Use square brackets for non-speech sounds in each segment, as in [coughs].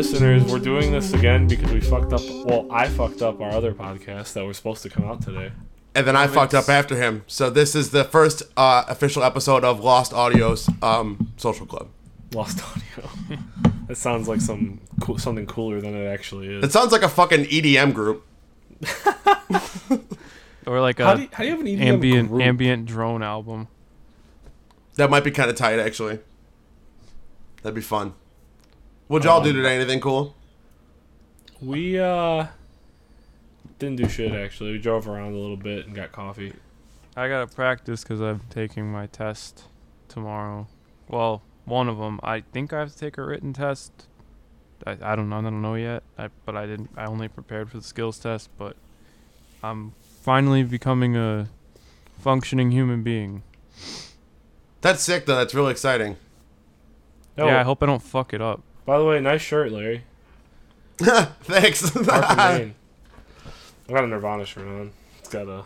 listeners. We're doing this again because we fucked up. Well, I fucked up our other podcast that was supposed to come out today. And then I fucked up after him. So this is the first uh, official episode of Lost Audio's um, Social Club. Lost audio. [laughs] that sounds like some cool, something cooler than it actually is. It sounds like a fucking EDM group. [laughs] Or like how, a do you, how do you have an EDM ambient group? ambient drone album. That might be kind of tight, actually. That'd be fun. What'd y'all do today? Anything cool? We uh didn't do shit actually. We drove around a little bit and got coffee. I gotta practice because I'm taking my test tomorrow. Well, one of them. I think I have to take a written test. I, I don't know. I don't know yet. I, but I didn't. I only prepared for the skills test. But I'm finally becoming a functioning human being. That's sick, though. That's really exciting. Oh, Yeah. I hope I don't fuck it up. By the way, nice shirt, Larry. [laughs] Thanks. Far from Maine. I got a Nirvana shirt on. It's got a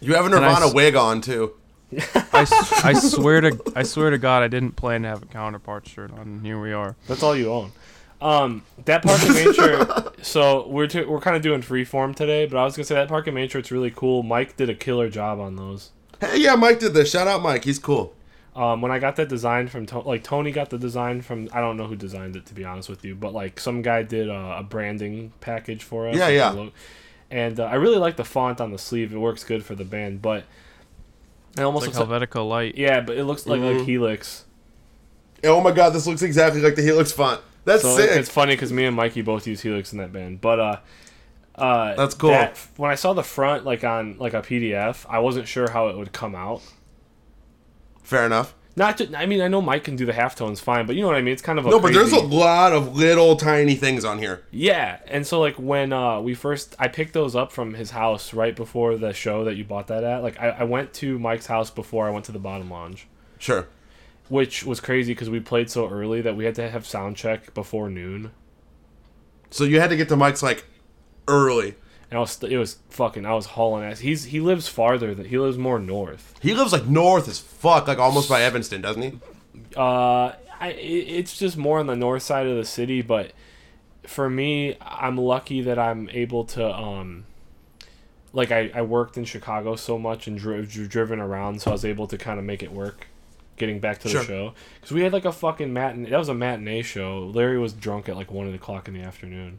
you have a And I Nirvana s- wig on too. I, s- [laughs] I swear to I swear to God I didn't plan to have a counterpart shirt on. and Here we are. That's all you own. Um, that Park and Main shirt. [laughs] So we're t- we're kind of doing freeform today, but I was gonna say that Park and Main shirt's really cool. Mike did a killer job on those. Hey, yeah, Mike did this. Shout out, Mike. He's cool. Um, when I got that design from to- like Tony got the design from I don't know who designed it to be honest with you, but like some guy did a, a branding package for us. Yeah, yeah. the And uh, I really like the font on the sleeve. It works good for the band, but it almost It's like looks like, Helvetica Light. yeah, but it looks like like Mhm. Helix. Oh my god, this looks exactly like the Helix font. That's So sick. it's funny because me and Mikey both use Helix in that band, but uh, uh, That's cool. that- when I saw the front like on like a PDF, I wasn't sure how it would come out. Fair enough. Not, just, I mean, I know Mike can do the halftones fine, but you know what I mean. It's kind of a No, but there's a lot of little tiny things on here. yeah. And so like when uh, we first, I picked those up from his house right before the show that you bought that at. Like I, I went to Mike's house before I went to the bottom lounge, Sure. which was crazy because we played so early that we had to have sound check before noon. So you had to get to Mike's like early. And I was, it was fucking, I was hauling ass. He's he lives farther than he lives more north. He lives like north as fuck, like almost by Evanston, doesn't he? Uh, I, it's just more on the north side of the city, but for me, I'm lucky that I'm able to um, like I, I worked in Chicago so much and dri- dri- driven around, so I was able to kind of make it work. Getting back to Sure. the show because we had like a fucking matinee. That was a matinee show. Larry was drunk at like one o'clock in the afternoon.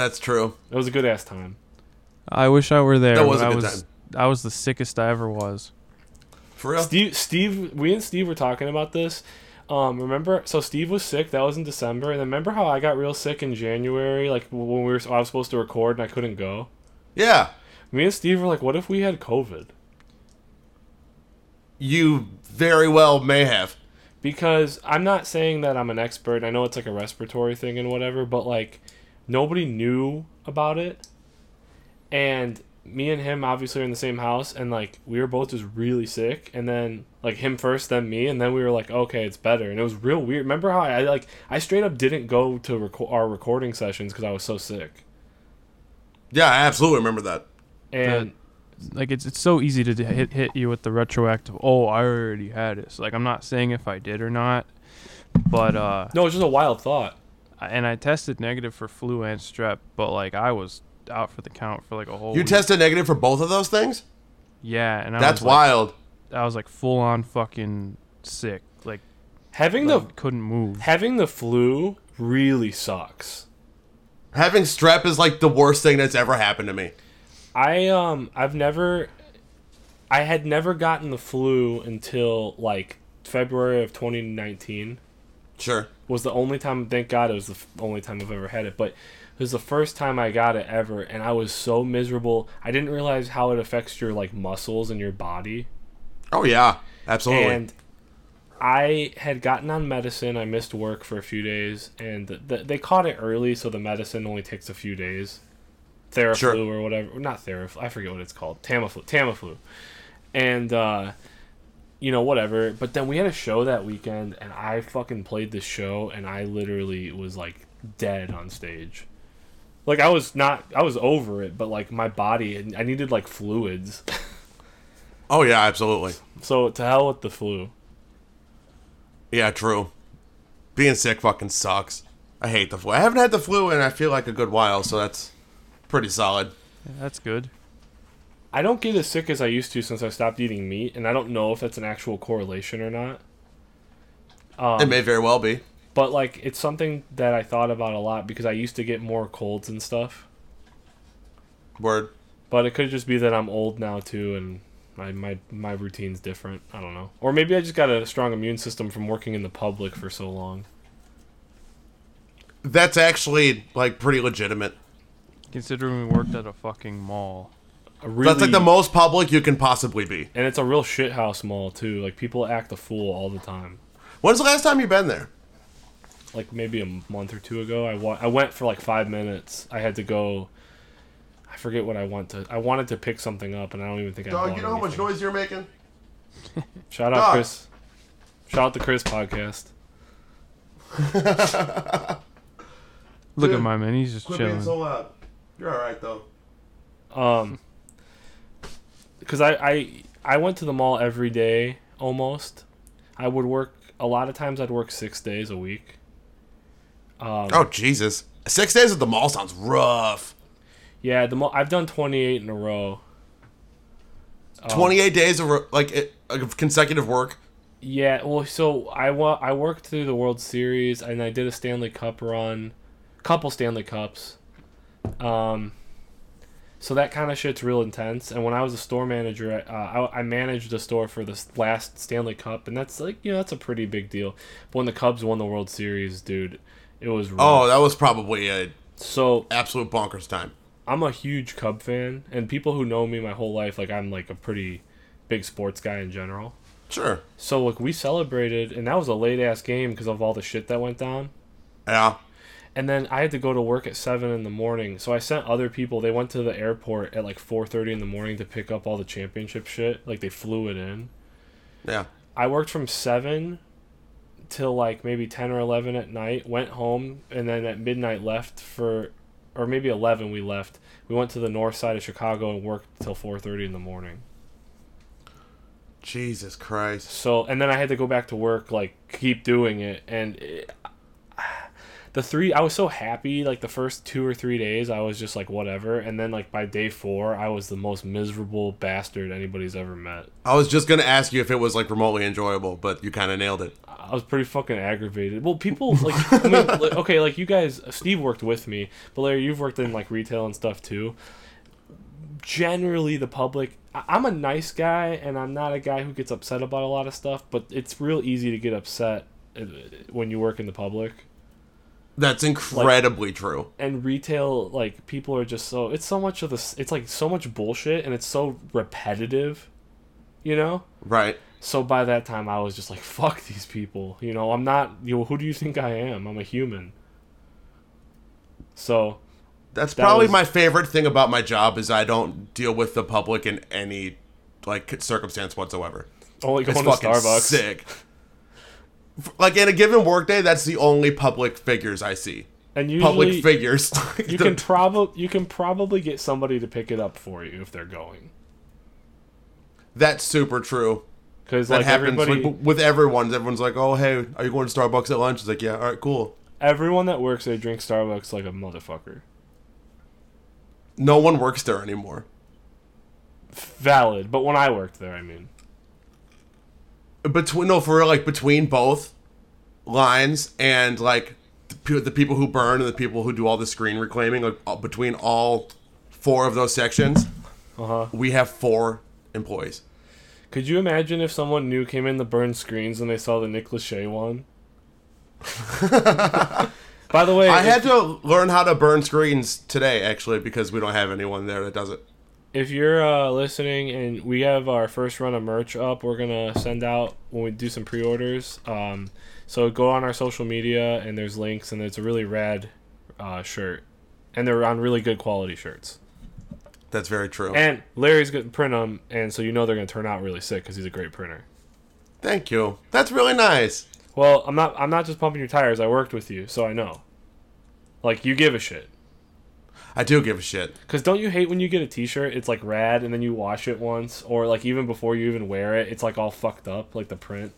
That's true. It was a good ass time. I wish I were there. That was but a I good was time. I was the sickest I ever was. For real? Steve, Steve, we and Steve were talking about this. Um, remember, so Steve was sick. That was in December, and then remember how I got real sick in January, like when we were I was supposed to record and I couldn't go. Yeah. Me and Steve were like, "What if we had COVID?" You very well may have. Because I'm not saying that I'm an expert. I know it's like a respiratory thing and whatever, but like nobody knew about it, and me and him obviously are in the same house, and like we were both just really sick, and then like him first, then me, and then we were like, okay, it's better, and it was real weird. Remember how I, I like I straight up didn't go to reco- our recording sessions because I was so sick, Yeah, I absolutely remember that. and Like it's it's so easy to hit hit you with the retroactive. Oh, I already had it. So, like I'm not saying if I did or not, but uh, no, it's just a wild thought. I- and I tested negative for flu and strep, but like I was out for the count for like a whole. You week. tested negative for both of those things? Yeah, and I That's was like, wild. I was like full on fucking sick. Like, Having like the couldn't move. having the flu really sucks. Having strep is like the worst thing that's ever happened to me. I um I've never I had never gotten the flu until like February of 2019 Sure. was the only time thank God it was the only time I've ever had it but it was the first time I got it ever and I was so miserable. I didn't realize how it affects your like muscles and your body. Oh yeah, absolutely. And I had gotten on medicine. I missed work for a few days, and th th they caught it early, so the medicine only takes a few days. Theraflu Sure. or whatever, not Theraflu. I forget what it's called. Tamiflu. Tamiflu. And uh, you know whatever. But then we had a show that weekend, and I fucking played this show, and I literally was like dead on stage. Like I was not, I was over it, but like my body, I needed like fluids. [laughs] oh yeah, absolutely. So to hell with the flu. Yeah, true. Being sick fucking sucks. I hate the flu. I haven't had the flu in I feel like a good while, so that's pretty solid. Yeah, that's good. I don't get as sick as I used to since I stopped eating meat, and I don't know if that's an actual correlation or not. Um, It may very well be. but like, it's something that I thought about a lot because I used to get more colds and stuff. Word. But it could just be that I'm old now too, and my my my routine's different. I don't know, or maybe I just got a strong immune system from working in the public for so long. That's actually like pretty legitimate. Considering we worked at a fucking mall. A really, That's like the most public you can possibly be. and it's a real shithouse mall too. Like people act a fool all the time. When's the last time you've been there? like maybe a month or two ago. I wa- I went for like five minutes. I had to go. I forget what I want to. I wanted to pick something up, and I don't even think I. Dog, you know how much noise you're making? [laughs] Shout out Dog. Chris. Shout out the Chris podcast. Look Dude, at my man, he's just Quit chilling. being so loud. You're alright though. Um, because I, I I went to the mall every day almost. I would work a lot of times. I'd work six days a week. Um, Oh Jesus. Six days at the mall sounds rough. yeah, the mall. I've done twenty eight in a row. Um, 28 days of like it, of consecutive work. Yeah, well, so I wa- I worked through the World Series and I did a Stanley Cup run, couple Stanley Cups. Um, so that kind of shit's real intense. And when I was a store manager, uh, I, I managed a store for this last Stanley Cup, and that's like you know that's a pretty big deal. But when the Cubs won the World Series, dude, it was rough. Oh, that was probably a so absolute bonkers time. I'm a huge Cub fan, and people who know me my whole life, like I'm like a pretty big sports guy in general. Sure. So like we celebrated, and that was a late ass game because of all the shit that went down. Yeah. And then I had to go to work at seven in the morning, so I sent other people. They went to the airport at like four thirty in the morning to pick up all the championship shit. Like they flew it in. Yeah. I worked from seven till like maybe ten or eleven at night. Went home, and then at midnight left for, or maybe eleven we left. We went to the north side of Chicago and worked till four thirty in the morning. Jesus Christ. So and then I had to go back to work, like keep doing it, and it, the three I was so happy. Like the first two or three days, I was just like whatever, and then like by day four, I was the most miserable bastard anybody's ever met. I was just gonna ask you if it was like remotely enjoyable, but you kind of nailed it. I was pretty fucking aggravated. Well, people like I mean, [laughs] like, okay, like you guys, Steve worked with me, but Larry, you've worked in like retail and stuff too. Generally, the public. I'm a nice guy, and I'm not a guy who gets upset about a lot of stuff. But it's real easy to get upset uh, when you work in the public. That's incredibly true. And retail, like people are just so. It's so much of this. It's like so much bullshit, and it's so repetitive. You know. Right. So by that time, I was just like, "Fuck these people." You know, I'm not. You know, who do you think I am? I'm a human. So That's That probably was- my favorite thing about my job is I don't deal with the public in any like circumstance whatsoever. only It's going to Starbucks. sick. [laughs] Like in a given workday, that's the only public figures I see. And usually, Public figures. [laughs] you can probably you can probably get somebody to pick it up for you if they're going. That's super true. Because That like happens everybody, like, with everyone. Everyone's like, "Oh, hey, are you going to Starbucks at lunch?" It's like, "Yeah, all right, cool." everyone that works there drinks Starbucks like a motherfucker. No one works there anymore. Valid, but when I worked there, I mean, Between no, for real, like between both lines and like the, the people who burn and the people who do all the screen reclaiming, like uh, between all four of those sections, uh huh. we have four employees. Could you imagine if someone new came in to burn screens and they saw the Nick Lachey one? [laughs] By the way, I had to learn how to burn screens today, actually, because we don't have anyone there that does it. If you're uh, listening and we have our first run of merch up, we're gonna send out when we do some pre-orders. Um, so go on our social media and there's links and it's a really rad uh, shirt, and they're on really good quality shirts. That's very true. And Larry's gonna print them, and so you know they're gonna turn out really sick because he's a great printer. Thank you. That's really nice. Well, I'm not. I'm not just pumping your tires. I worked with you, so I know. Like you give a shit. I do give a shit. Because don't you hate when you get a T-shirt? It's like rad, and then you wash it once, or like even before you even wear it, it's like all fucked up, like the print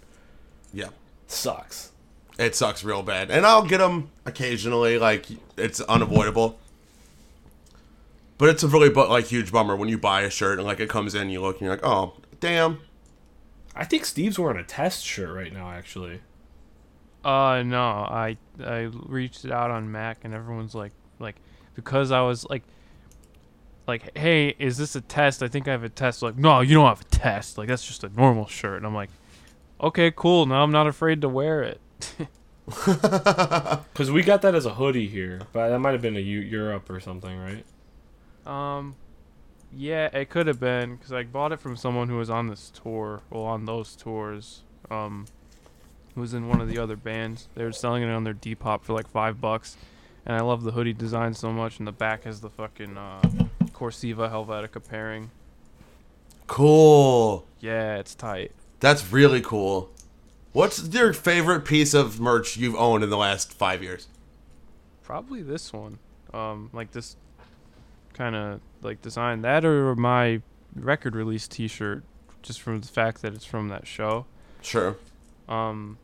Yeah. sucks. It sucks real bad. And I'll get them occasionally, like, it's unavoidable. But it's a really, bu- like, huge bummer when you buy a shirt and, like, it comes in, you look and you're like, oh, damn. I think Steve's wearing a test shirt right now, actually. Uh no, I I reached it out on Mac and everyone's like like because I was like like hey, is this a test? I think I have a test. Like no, you don't have a test. Like that's just a normal shirt. And I'm like, okay, cool. Now I'm not afraid to wear it. [laughs] Because we got that as a hoodie here, but that might have been a U- Europe or something, right? Um, yeah, it could have been because I bought it from someone who was on this tour, well, on those tours. Um, who was in one of the other bands. They were selling it on their Depop for like five bucks, and I love the hoodie design so much. And the back has the fucking uh, Corsiva Helvetica pairing. Cool. Yeah, it's tight. That's really cool. What's your favorite piece of merch you've owned in the last five years? Probably this one. Um, like this kind of like design that or my record release T-shirt, just from the fact that it's from that show. Sure. Um,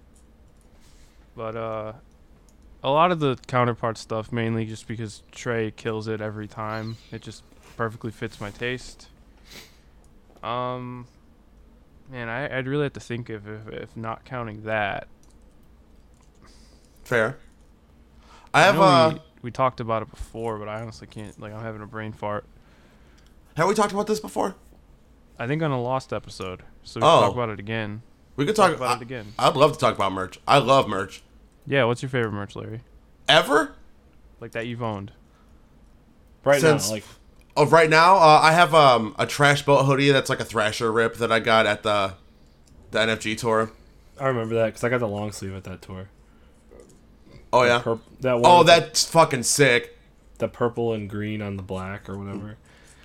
but uh, a lot of the counterpart stuff mainly just because Trey kills it every time. It just perfectly fits my taste. Um, man, I, I'd really have to think of if, if not counting that. Fair. I have know uh we, we talked about it before, but I honestly can't. Like, I'm having a brain fart. have we talked about this before? I think on a lost episode, so we can Oh. talk about it again. We could Talk talk, about I, it again. I'd love to talk about merch. I love merch. Yeah, what's your favorite merch, Larry? Ever? Like that you've owned? Right Since- now, like Of right now, uh, I have um, a trash boat hoodie that's like a Thrasher rip that I got at the the NFG tour. I remember that because I got the long sleeve at that tour. Oh yeah. purp- that one. Oh, with the- that's fucking sick. the purple and green on the black or whatever.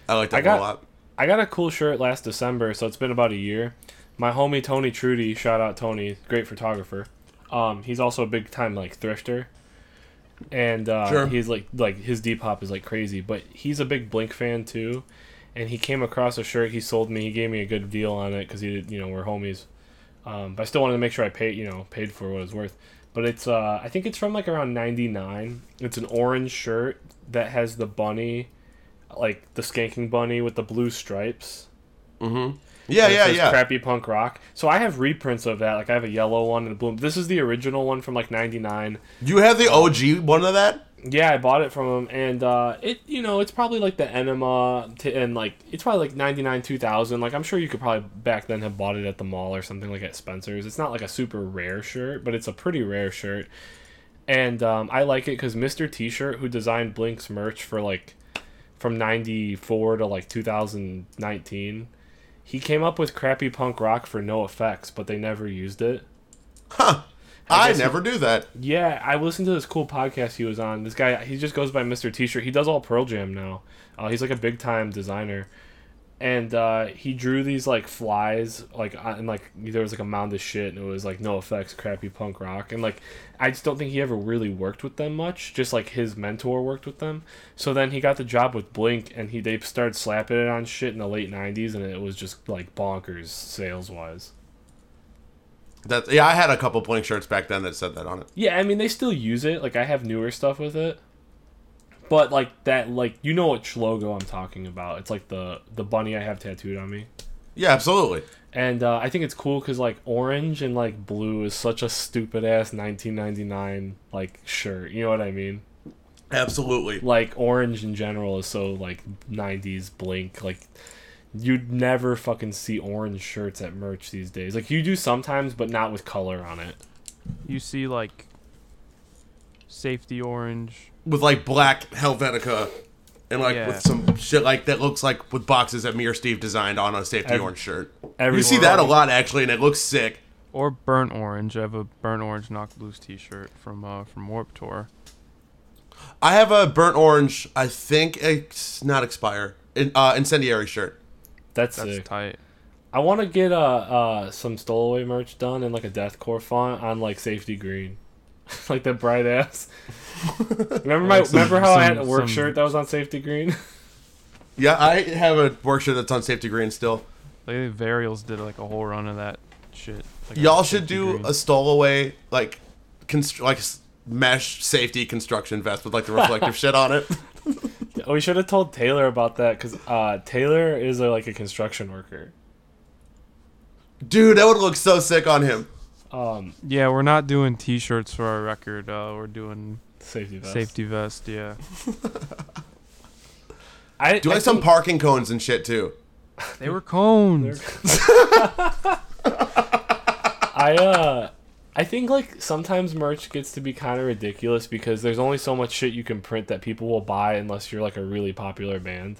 I like that I got- a lot. I got a cool shirt last December, so it's been about a year. My homie Tony Trudy, shout out Tony, great photographer. Um, he's also a big time like thrifter, and uh, Sure. he's like like his Depop is like crazy. But he's a big Blink fan too, and he came across a shirt he sold me. He gave me a good deal on it because he did, you know we're homies. Um, but I still wanted to make sure I paid you know paid for what it's worth. But it's uh, I think it's from like around ninety nine. It's an orange shirt that has the bunny, like the skanking bunny with the blue stripes. Mm-hmm. Yeah, yeah, yeah. Crappy punk rock. So I have reprints of that. Like I have a yellow one and a blue. This is the original one from like '99. You have the OG one of that? Yeah, I bought it from him, and uh, it you know it's probably like the enema t- and like it's probably like '99, 2000. Like I'm sure you could probably back then have bought it at the mall or something like at Spencer's. It's not like a super rare shirt, but it's a pretty rare shirt. And um, I like it because Mr. T-shirt, who designed Blink's merch for like from '94 to like 2019, he came up with crappy punk rock for NOFX, but they never used it. Huh. I I, guess he- never do that. Yeah, I listened to this cool podcast he was on. This guy, he just goes by Mr. T-shirt. He does all Pearl Jam now. Uh, he's like a big time designer, and uh, he drew these like flies, like and like there was like a mound of shit, and it was like NOFX, crappy punk rock, and like I just don't think he ever really worked with them much. Just like his mentor worked with them. So then he got the job with Blink, and he they started slapping it on shit in the late '90s, and it was just like bonkers sales wise. That yeah, I had a couple blink shirts back then that said that on it. Yeah, I mean they still use it. Like I have newer stuff with it. But like that like you know which logo I'm talking about. It's like the the bunny I have tattooed on me. Yeah, absolutely. And uh, I think it's cool cuz like orange and like blue is such a stupid ass 1999 like shirt. You know what I mean? Absolutely. Like orange in general is so like 90s blink like you'd never fucking see orange shirts at merch these days. Like you do sometimes but not with color on it. You see like safety orange. With like black Helvetica and like Yeah. with some shit like that looks like with boxes that me or Steve designed on a safety Ev- orange shirt. Every You see that a lot actually and it looks sick. Or burnt orange. I have a burnt orange knock loose T-shirt from uh, from Warp Tour. I have a burnt orange, I think it's not expire. In, uh, incendiary shirt. That's, That's sick. tight. I want to get uh, uh some stowaway merch done in like a deathcore font on like safety green. [laughs] like that bright ass. [laughs] Remember my Like some- remember how I had a work some- shirt that was on safety green? [laughs] Yeah, I have a work shirt that's on safety green still. Like Varials did like a whole run of that shit. Like, Y'all should do green. a stowaway like const- like mesh safety construction vest with like the reflective shit on it. we should have told Taylor about that because uh, Taylor is a, like a construction worker. Dude, that would look so sick on him. Um, Yeah, we're not doing T-shirts for our record. Uh, we're doing safety vest. safety vest. Yeah, [laughs] I Do I like some parking cones and shit too. they were cones. [laughs] I uh I think like sometimes merch gets to be kind of ridiculous because there's only so much shit you can print that people will buy unless you're like a really popular band.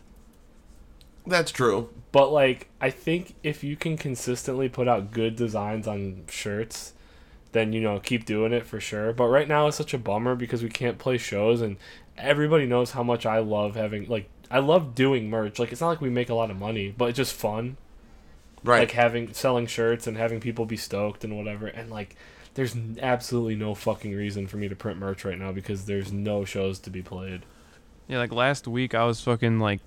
That's true. But like I think if you can consistently put out good designs on shirts, then you know keep doing it for sure. But right now it's such a bummer because we can't play shows and everybody knows how much I love having like I love doing merch. Like it's not like we make a lot of money, but it's just fun. Right. like having selling shirts and having people be stoked and whatever and like there's absolutely no fucking reason for me to print merch right now because there's no shows to be played Yeah, like last week I was fucking like,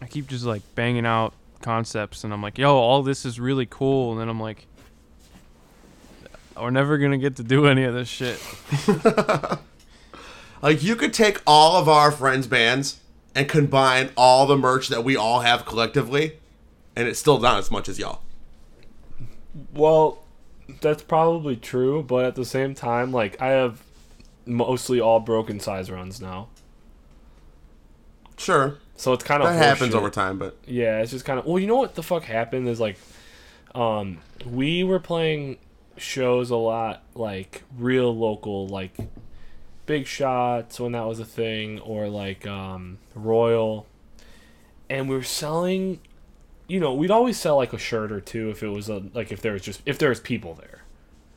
I keep just like banging out concepts, and I'm like, yo, all this is really cool, and then I'm like, we're never gonna get to do any of this shit. [laughs] like you could take all of our friends' bands and combine all the merch that we all have collectively, and it's still not as much as y'all. well that's probably true but at the same time like i have mostly all broken size runs now Sure, so it's kind of that happens over time, but Yeah, it's just kind of. Well, you know what the fuck happened is like, um, we were playing shows a lot, like real local, like big shots when that was a thing, or like um, Royal, and we were selling. You know, we'd always sell like a shirt or two if it was a, like if there was just if there was people there.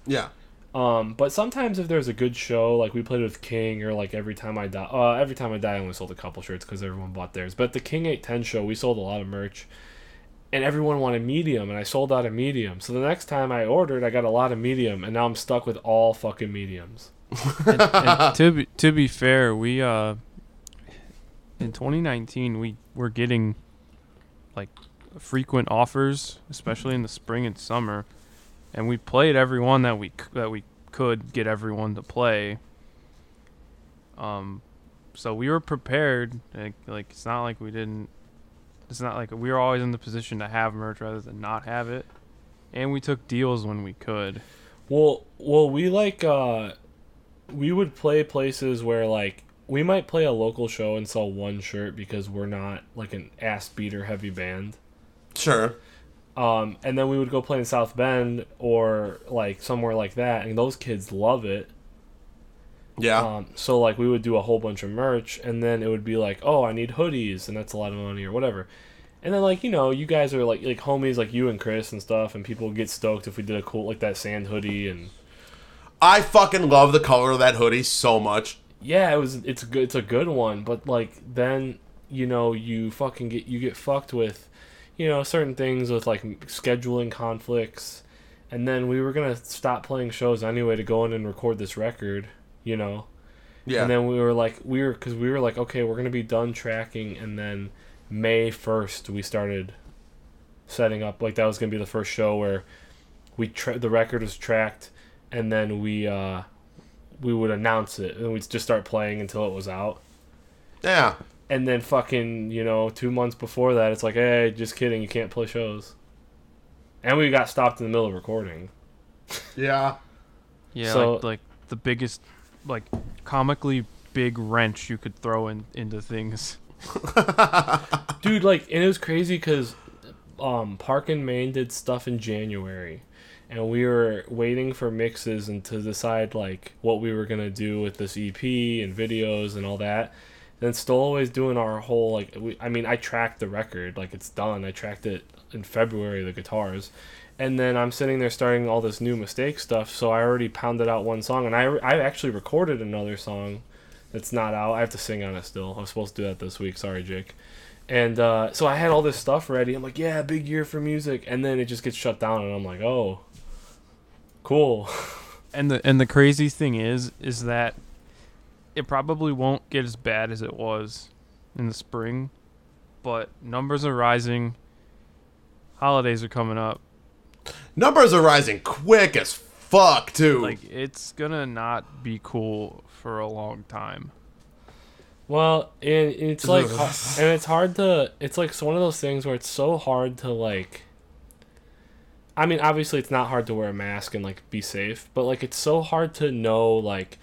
yeah, Um, but sometimes if there's a good show, like we played with King or like every time I die, uh, every time I die, I only sold a couple shirts because everyone bought theirs. But the King Eight Ten show, we sold a lot of merch, and everyone wanted medium, and I sold out a medium. So the next time I ordered, I got a lot of medium, and now I'm stuck with all fucking mediums. and [laughs] to be, to be fair, we uh in 2019 we were getting like frequent offers, especially in the spring and summer, and we played everyone that we that we could get everyone to play. Um, so we were prepared. Like, like it's not like we didn't. It's not like we were always in the position to have merch rather than not have it, and we took deals when we could. Well, well, we like uh, we would play places where like we might play a local show and sell one shirt because we're not like an ass beater heavy band. sure. Um, and then we would go play in South Bend or like somewhere like that, and those kids love it. Yeah, Um, so like we would do a whole bunch of merch, and then it would be like, oh, I need hoodies, and that's a lot of money or whatever. And then like you know, you guys are like like homies like you and Chris and stuff, and people get stoked if we did a cool like that sand hoodie and I fucking love the color of that hoodie so much. yeah, it was it's good it's a good one, but like then you know you fucking get you get fucked with you know certain things with like scheduling conflicts, and then we were gonna stop playing shows anyway to go in and record this record, you know. Yeah, And then we were like, we were, because we were like, okay, we're gonna be done tracking, and then May first we started setting up. Like that was gonna be the first show where we tra- the record was tracked, and then we uh we would announce it, and we'd just start playing until it was out. yeah. And then fucking, you know, two months before that, it's like, hey, just kidding, you can't play shows. And we got stopped in the middle of recording. Yeah. Yeah, So- like, like the biggest, like comically big wrench you could throw in into things. [laughs] dude like and it was crazy because um park and main did stuff in january and we were waiting for mixes and to decide like what we were gonna do with this ep and videos and all that then Stowaway's doing our whole like we, i mean i tracked the record like it's done i tracked it in february the guitars and then i'm sitting there starting all this new mistake stuff so i already pounded out one song and i, I actually recorded another song that's not out i have to sing on it still i was supposed to do that this week sorry jake and uh, so I had all this stuff ready. I'm like, yeah, big year for music. And then it just gets shut down, and I'm like, oh, cool. [laughs] and the and the crazy thing is is that it probably won't get as bad as it was in the spring, but numbers are rising. Holidays are coming up. Numbers are rising quick as fuck too. Like it's gonna not be cool for a long time. Well, and it's like, and it's hard to. It's like it's one of those things where it's so hard to like. I mean, obviously, it's not hard to wear a mask and like be safe, but like it's so hard to know like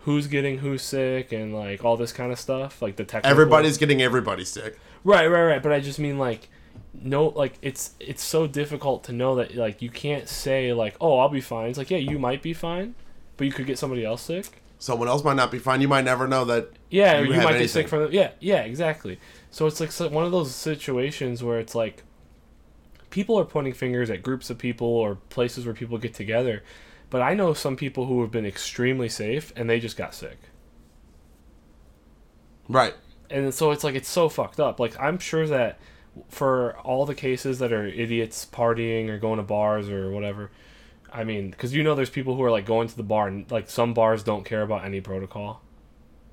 who's getting who sick and like all this kind of stuff, like the technical. Everybody's getting everybody sick. Right, right, right. But I just mean like no like it's it's so difficult to know that like you can't say like oh I'll be fine. It's like yeah you might be fine, but you could get somebody else sick. Someone else might not be fine. You might never know that. Yeah, You you, might be sick from the, yeah yeah exactly. So it's like so- one of those situations where it's like people are pointing fingers at groups of people or places where people get together, but I know some people who have been extremely safe and they just got sick. Right. and so it's like it's so fucked up. Like I'm sure that for all the cases that are idiots partying or going to bars or whatever, I mean, because you know there's people who are like going to the bar and like some bars don't care about any protocol.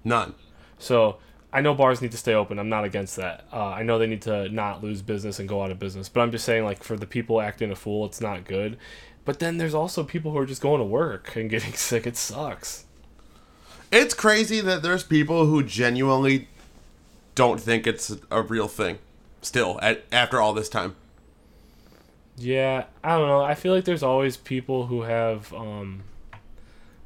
None. So I know bars need to stay open. I'm not against that. Uh, I know they need to not lose business and go out of business. But I'm just saying, like for the people acting a fool, it's not good. But then there's also people who are just going to work and getting [laughs] sick. It sucks. It's crazy that there's people who genuinely don't think it's a real thing. Still, at, after all this time. Yeah, I don't know. I feel like there's always people who have um,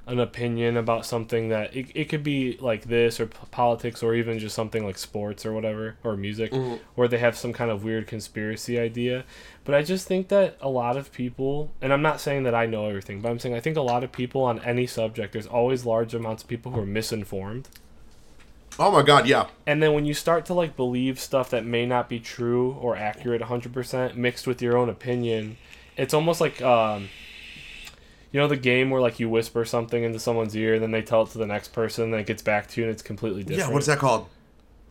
an opinion about something that it, it could be like this or p- politics or even just something like sports or whatever or music where they have some kind of weird conspiracy idea. But I just think that a lot of people, and I'm not saying that I know everything, but I'm saying I think a lot of people on any subject, there's always large amounts of people who are misinformed. Oh my god, yeah. And then when you start to like believe stuff that may not be true or accurate 100% mixed with your own opinion, it's almost like um you know the game where like you whisper something into someone's ear and then they tell it to the next person then it gets back to you and it's completely different. Yeah, what's that called?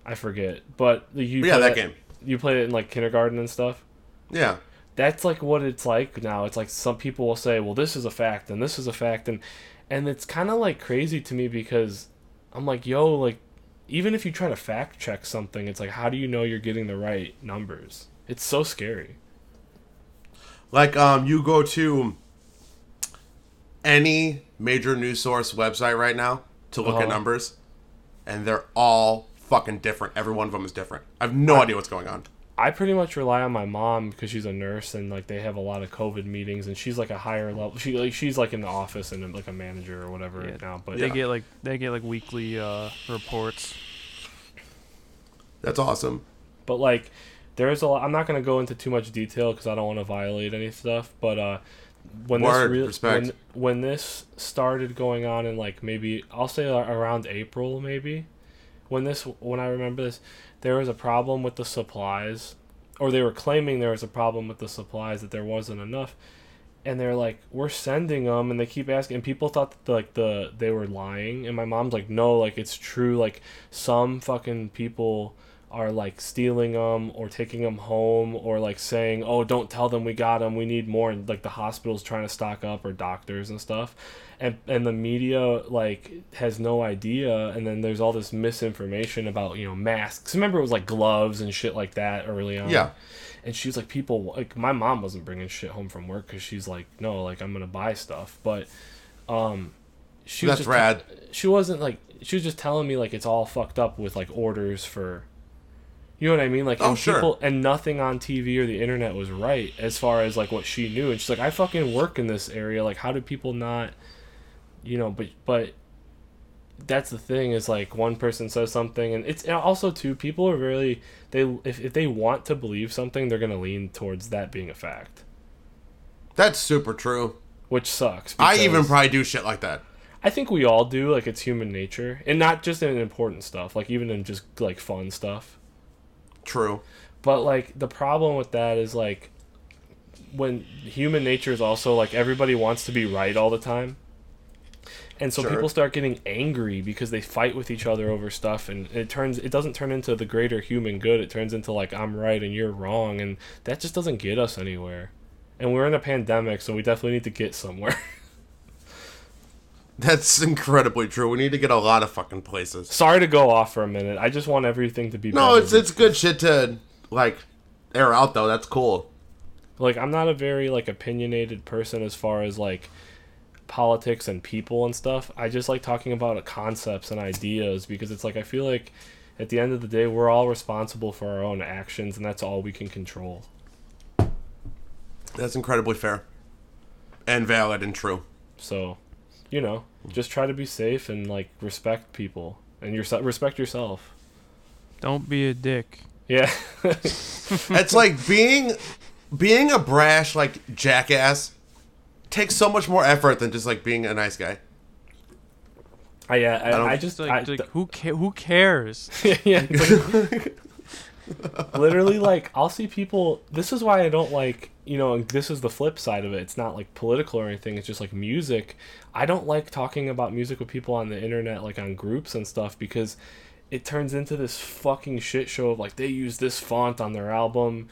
I forget. But the- you Yeah, play that game. You played it in like kindergarten and stuff. Yeah. That's like what it's like now. It's like some people will say, "Well, this is a fact and this is a fact." And and it's kind of like crazy to me because I'm like, "Yo, like even if you try to fact check something, it's like how do you know you're getting the right numbers?" It's so scary. Like, um, you go to any major news source website right now to look at Uh-huh. numbers, and they're all fucking different. Every one of them is different. I have no idea what's going on. I pretty much rely on my mom because she's a nurse and like they have a lot of COVID meetings and she's like a higher level. She like she's like in the office and like a manager or whatever Yeah. right now. But They Yeah. get like they get like weekly uh, reports. That's awesome. but like there's a lot i'm not going to go into too much detail because i don't want to violate any stuff but uh when Word, this respect. when, when this started going on in like maybe i'll say around april maybe when this when i remember this there was a problem with the supplies or they were claiming there was a problem with the supplies that there wasn't enough and they're like we're sending them and they keep asking and people thought that like the they were lying and my mom's like no like it's true like some fucking people are like stealing them or taking them home or like saying oh don't tell them we got them we need more and like the hospital's trying to stock up or doctors and stuff. And and the media like has no idea. And then there's all this misinformation about you know masks. Remember it was like gloves and shit like that early on? Yeah. and she was like people like my mom wasn't bringing shit home from work because she's like no like i'm gonna buy stuff. But um she was That's just rad. she wasn't like she was just telling me like it's all fucked up with like orders for you know what I mean? Like Oh, and sure. people and nothing on TV or the internet was right as far as like what she knew. And she's like, I fucking work in this area. Like how do people not you know, but but that's the thing is like one person says something and it's and also too people are really they if, if they want to believe something they're gonna lean towards that being a fact That's super true. which sucks I even probably do shit like that. I think we all do like it's human nature and not just in important stuff like even in just like fun stuff True. But like the problem with that is like when human nature is also like everybody wants to be right all the time. And so Sure. people start getting angry because they fight with each other over stuff and it turns it doesn't turn into the greater human good. It turns into like I'm right and you're wrong and that just doesn't get us anywhere. And we're in a pandemic, so we definitely need to get somewhere. [laughs] [laughs] That's incredibly true. We need to get a lot of fucking places. Sorry to go off for a minute. I just want everything to be. No, better. it's it's good shit to like air out though. That's cool. like I'm not a very like opinionated person as far as like politics and people and stuff. I just like talking about concepts and ideas because it's like I feel like at the end of the day we're all responsible for our own actions and that's all we can control. That's incredibly fair and valid and true. So, you know, just try to be safe and like respect people and yourself respect yourself. Don't be a dick. Yeah. [laughs] It's like being being a brash like jackass takes so much more effort than just like being a nice guy. I uh, yeah, I, don't- I, just like, I, like, who ca- who cares? [laughs] yeah, it's like- [laughs] literally like I'll see people this is why I don't like you know this is the flip side of it. It's not like political or anything. It's just like music. I don't like talking about music with people on the internet like on groups and stuff because it turns into this fucking shit show of like they use this font on their album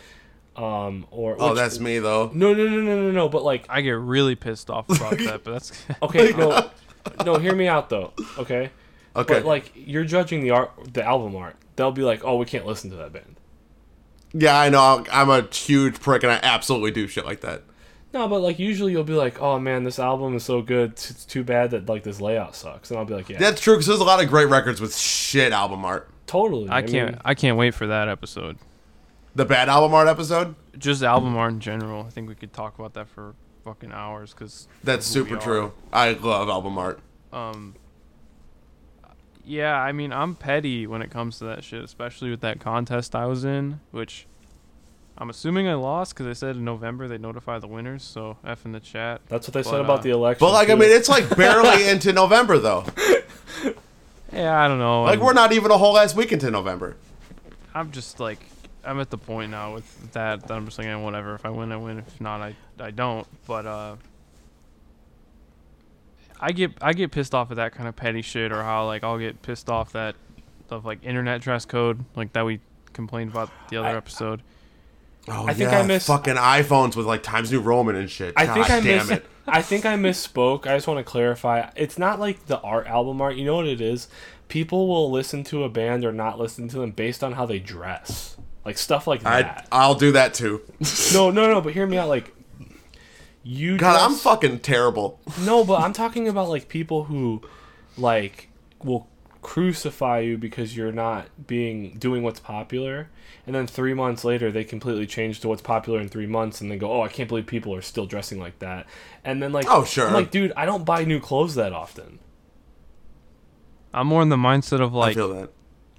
um or Oh, which- that's me though. no no no no no no but like I get really pissed off about that, but that's [laughs] okay [laughs] no. No hear me out though okay Okay. but like you're judging the art the album art they'll be like oh we can't listen to that band yeah, I know. I'm a huge prick and I absolutely do shit like that. No, but like usually you'll be like, "Oh man, this album is so good. It's too bad that like this layout sucks." And I'll be like, "Yeah, That's true because there's a lot of great records with shit album art. totally." I can't mean, I can't wait for that episode. The bad album art episode. Just album art in general. I think we could talk about that for fucking hours because That's super true. I love album art. um yeah i mean i'm petty when it comes to that shit especially with that contest i was in which i'm assuming i lost because they said in november they notify the winners so f in the chat that's what they said about uh, the election. But like, I mean, it's like barely [laughs] into November though. yeah i don't know Like, I'm- we're not even a whole ass week into November. i'm just like i'm at the point now with that that i'm just like eh, whatever if i win i win if not i i don't but uh I get I get pissed off at that kind of petty shit, or how like I'll get pissed off that of like internet dress code, like that we complained about the other I- episode. Oh I think yeah, I miss- fucking iPhones with like Times New Roman and shit. I God think I damn miss. it. I think I misspoke. I just want to clarify. It's not like the art album art. You know what it is? People will listen to a band or not listen to them based on how they dress, like stuff like I that. I'll do that too. no, no, no. But hear me out. Like you. God, I'm fucking terrible. No, but I'm talking about like people who like will crucify you because you're not being doing what's popular and then 3 months later they completely change to what's popular in 3 months and then go, "Oh, I can't believe people are still dressing like that." And then like Oh, sure. I'm like, "Dude, I don't buy new clothes that often." I'm more in the mindset of I like, feel that.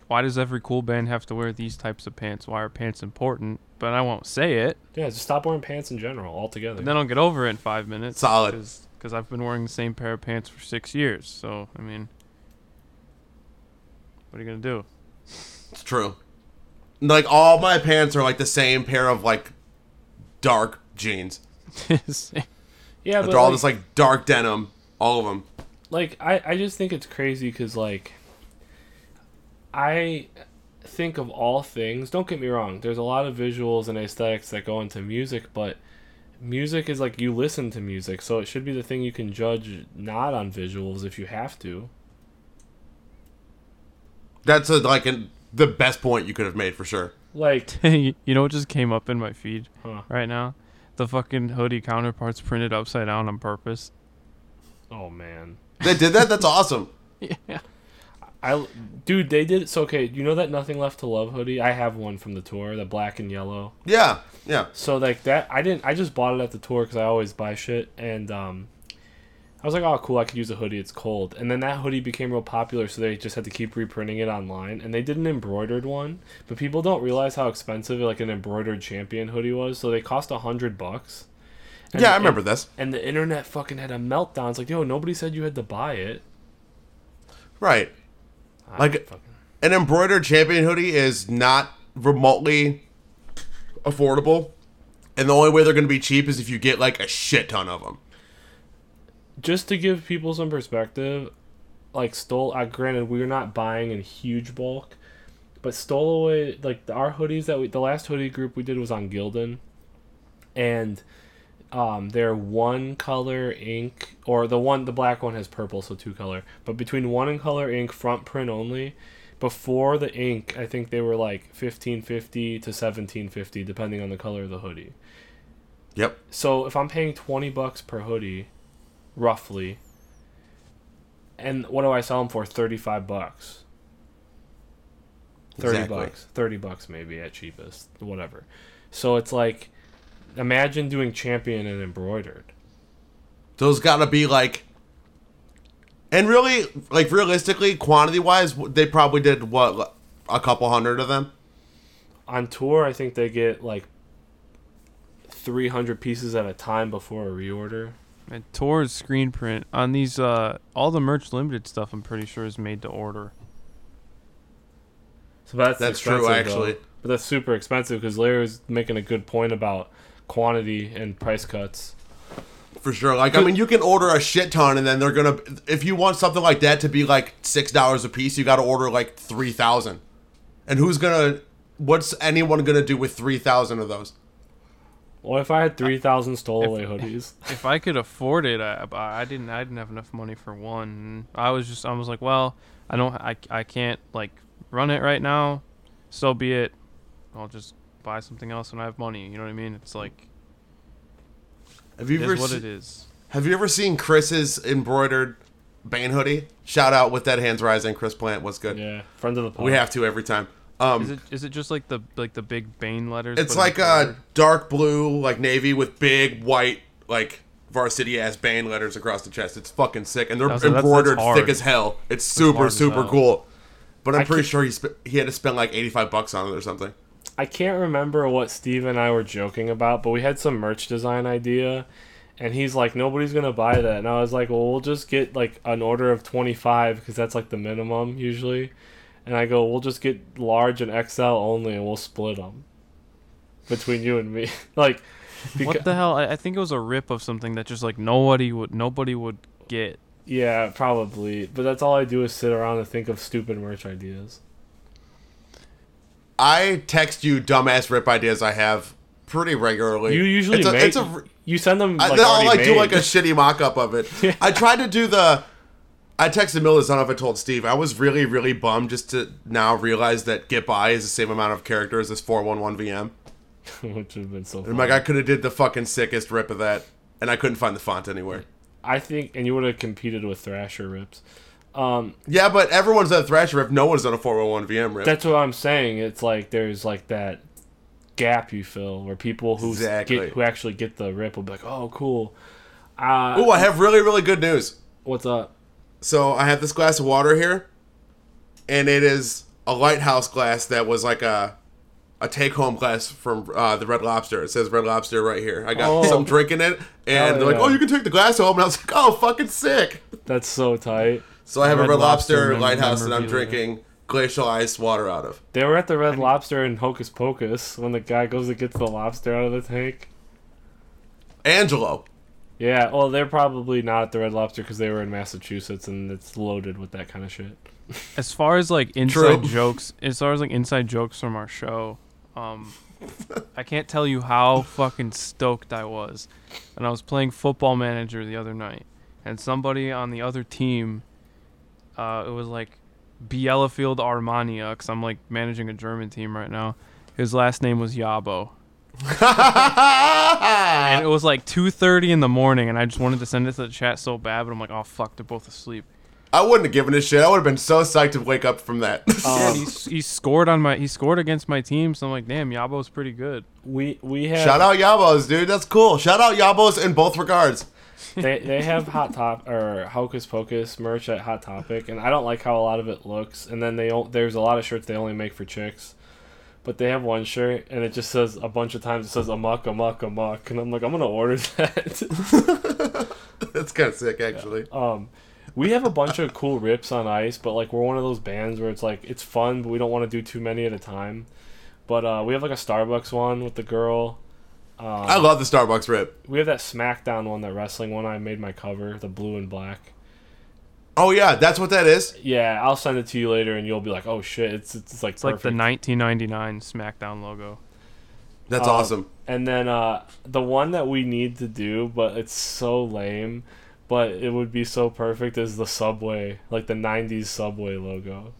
Why does every cool band have to wear these types of pants? Why are pants important? But I won't say it. Yeah, just stop wearing pants in general altogether. And then I'll get over it in five minutes. Solid. Because I've been wearing the same pair of pants for six years. So, I mean, what are you going to do? It's true. Like all my pants are like the same pair of like dark jeans. [laughs] yeah, but They're all like, just like dark denim, all of them. like I, I just think it's crazy because like i think of all things don't get me wrong there's a lot of visuals and aesthetics that go into music but music is like you listen to music so it should be the thing you can judge not on visuals if you have to That's a, like an, the best point you could have made for sure. like [laughs] you know what just came up in my feed huh, right now? The fucking hoodie counterparts printed upside down on purpose. oh man They did that. That's [laughs] awesome. Yeah. I dude they did so okay you know that nothing left to love hoodie i have one from the tour the black and yellow Yeah, yeah. So like that, I didn't. I just bought it at the tour because I always buy shit, and um, I was like, oh cool, I could use a hoodie. It's cold, and then that hoodie became real popular, so they just had to keep reprinting it online, and they did an embroidered one, but people don't realize how expensive like an embroidered champion hoodie was. So they cost a hundred bucks. And yeah, the- I remember this. And the internet fucking had a meltdown. It's like, yo, nobody said you had to buy it. Right. I Like- fucking- An embroidered champion hoodie is not remotely affordable. And the only way they're going to be cheap is if you get like a shit ton of them. just to give people some perspective, like stole. Uh, granted, we are not buying in huge bulk, but Stowaway like our hoodies that we. The last hoodie group we did was on Gildan, and um, their one color ink, or the one the black one has purple, so two color. But between one and color ink, front print only. Before the ink, I think they were like fifteen fifty to seventeen fifty, depending on the color of the hoodie. Yep. So if I'm paying twenty bucks per hoodie, roughly, and what do I sell them for? Thirty five bucks. Thirty Exactly. bucks. Thirty bucks maybe at cheapest. Whatever. So it's like, imagine doing champion and embroidered. Those gotta be like. And really, like realistically, quantity wise, they probably did what a couple hundred of them. On tour, I think they get like three hundred pieces at a time before a reorder. And tours screen print on these uh all the merch limited stuff I'm pretty sure is made to order. So that's That's true, expensive, actually. though. But that's super expensive because Larry was making a good point about quantity and price cuts. For sure. Like, I mean, you can order a shit ton, and then they're gonna. If you want something like that to be like six dollars a piece, you got to order like three thousand. And who's gonna? What's anyone gonna do with three thousand of those? Well, if I had three thousand stowaway hoodies, [laughs] If I could afford it, I, I didn't I didn't have enough money for one. I was just I was like, well, I don't I, I can't like run it right now. So be it. I'll just buy something else when I have money. You know what I mean? It's like Have you it ever is what se- it is. Have you ever seen Chris's embroidered Bane hoodie? Shout out with that hands rising, Chris Plant. What's good? yeah, friend of the pod. We have to every time. Um, Is it is it just like the like the big Bane letters? It's like a dark blue, like navy with big white, like varsity ass Bane letters across the chest. It's fucking sick, and they're That's- that's- embroidered that's hard. thick as hell. It's super super cool. But I'm I pretty sure he sp- he had to spend like 85 bucks on it or something. I can't remember what Steve and I were joking about, but we had some merch design idea, and he's like, "Nobody's gonna buy that," and I was like, "Well, we'll just get like an order of twenty five because that's like the minimum usually," and I go, "We'll just get large and XL only, and we'll split them between you and me." [laughs] like, what the hell? I, I think it was a rip of something that just like nobody would nobody would get. yeah, probably, but that's all I do is sit around and think of stupid merch ideas. I text you dumbass rip ideas I have pretty regularly. You usually it's a, make it's a you send them. I, Like, I'll already like do like a shitty mock up of it. [laughs] I tried to do the. I texted Millis. I don't know if I told Steve. I was really really bummed just to now realize that Get By is the same amount of characters as 411 VM. [laughs] which would have been so. And I'm like, I could have did the fucking sickest rip of that, and I couldn't find the font anywhere. I think, and you would have competed with Thrasher rips. Um, Yeah, but everyone's a Thrasher rip. No one's on a 401 VM rip. that's what I'm saying. It's like there's like that gap you fill where people who Exactly. get who actually get the rip will be like, "Oh, cool." Uh, Ooh, I have really really good news. what's up? So I have this glass of water here, and it is a lighthouse glass that was like a a take home glass from uh, the Red Lobster. It says Red Lobster right here. I got Oh. some drinking it, and Hell they're like, "Oh, you can take the glass home," and I was like, "Oh, fucking sick!" That's so tight. So I have a Red Red Lobster, Lobster lighthouse that I'm drinking glacial ice water out of. They were at the Red Lobster in Hocus Pocus when the guy goes to get the lobster out of the tank. Angelo. Yeah, well, they're probably not at the Red Lobster because they were in Massachusetts and it's loaded with that kind of shit. As far as like inside True. [laughs] jokes, as far as like inside jokes from our show, um, I can't tell you how fucking stoked I was. And I was playing Football Manager the other night, and somebody on the other team, uh, it was like Bielefeld Arminia, because I'm like managing a German team right now. His last name was Yabo. and it was like 2:30 in the morning, and I just wanted to send it to the chat so bad, but I'm like, oh fuck, they're both asleep. I wouldn't have given a shit. I would have been so psyched to wake up from that. Yeah, Um, he, he scored on my he scored against my team, so I'm like, damn, Yabo's pretty good. we we have Shout out Yabos, dude. That's cool. Shout out Yabos in both regards. They they have hot top or hocus pocus merch at hot topic and i don't like how a lot of it looks. And then they there's a lot of shirts they only make for chicks but they have one shirt and it just says a bunch of times it says amok amok amok and i'm like i'm gonna order that. [laughs] That's kind of sick, actually. um we have a bunch of cool rips on ice but like we're one of those bands where it's like it's fun but we don't want to do too many at a time. But uh we have like a starbucks one with the girl um, I love the Starbucks rip. we have that smackdown one that wrestling one i made my cover the blue and black Oh yeah, that's what that is. Yeah, I'll send it to you later, and you'll be like, "Oh shit, it's it's, like It's like the 1999 SmackDown logo. That's Um, awesome. And then uh, the one that we need to do, but it's so lame, but it would be so perfect, is the Subway, like the '90s Subway logo.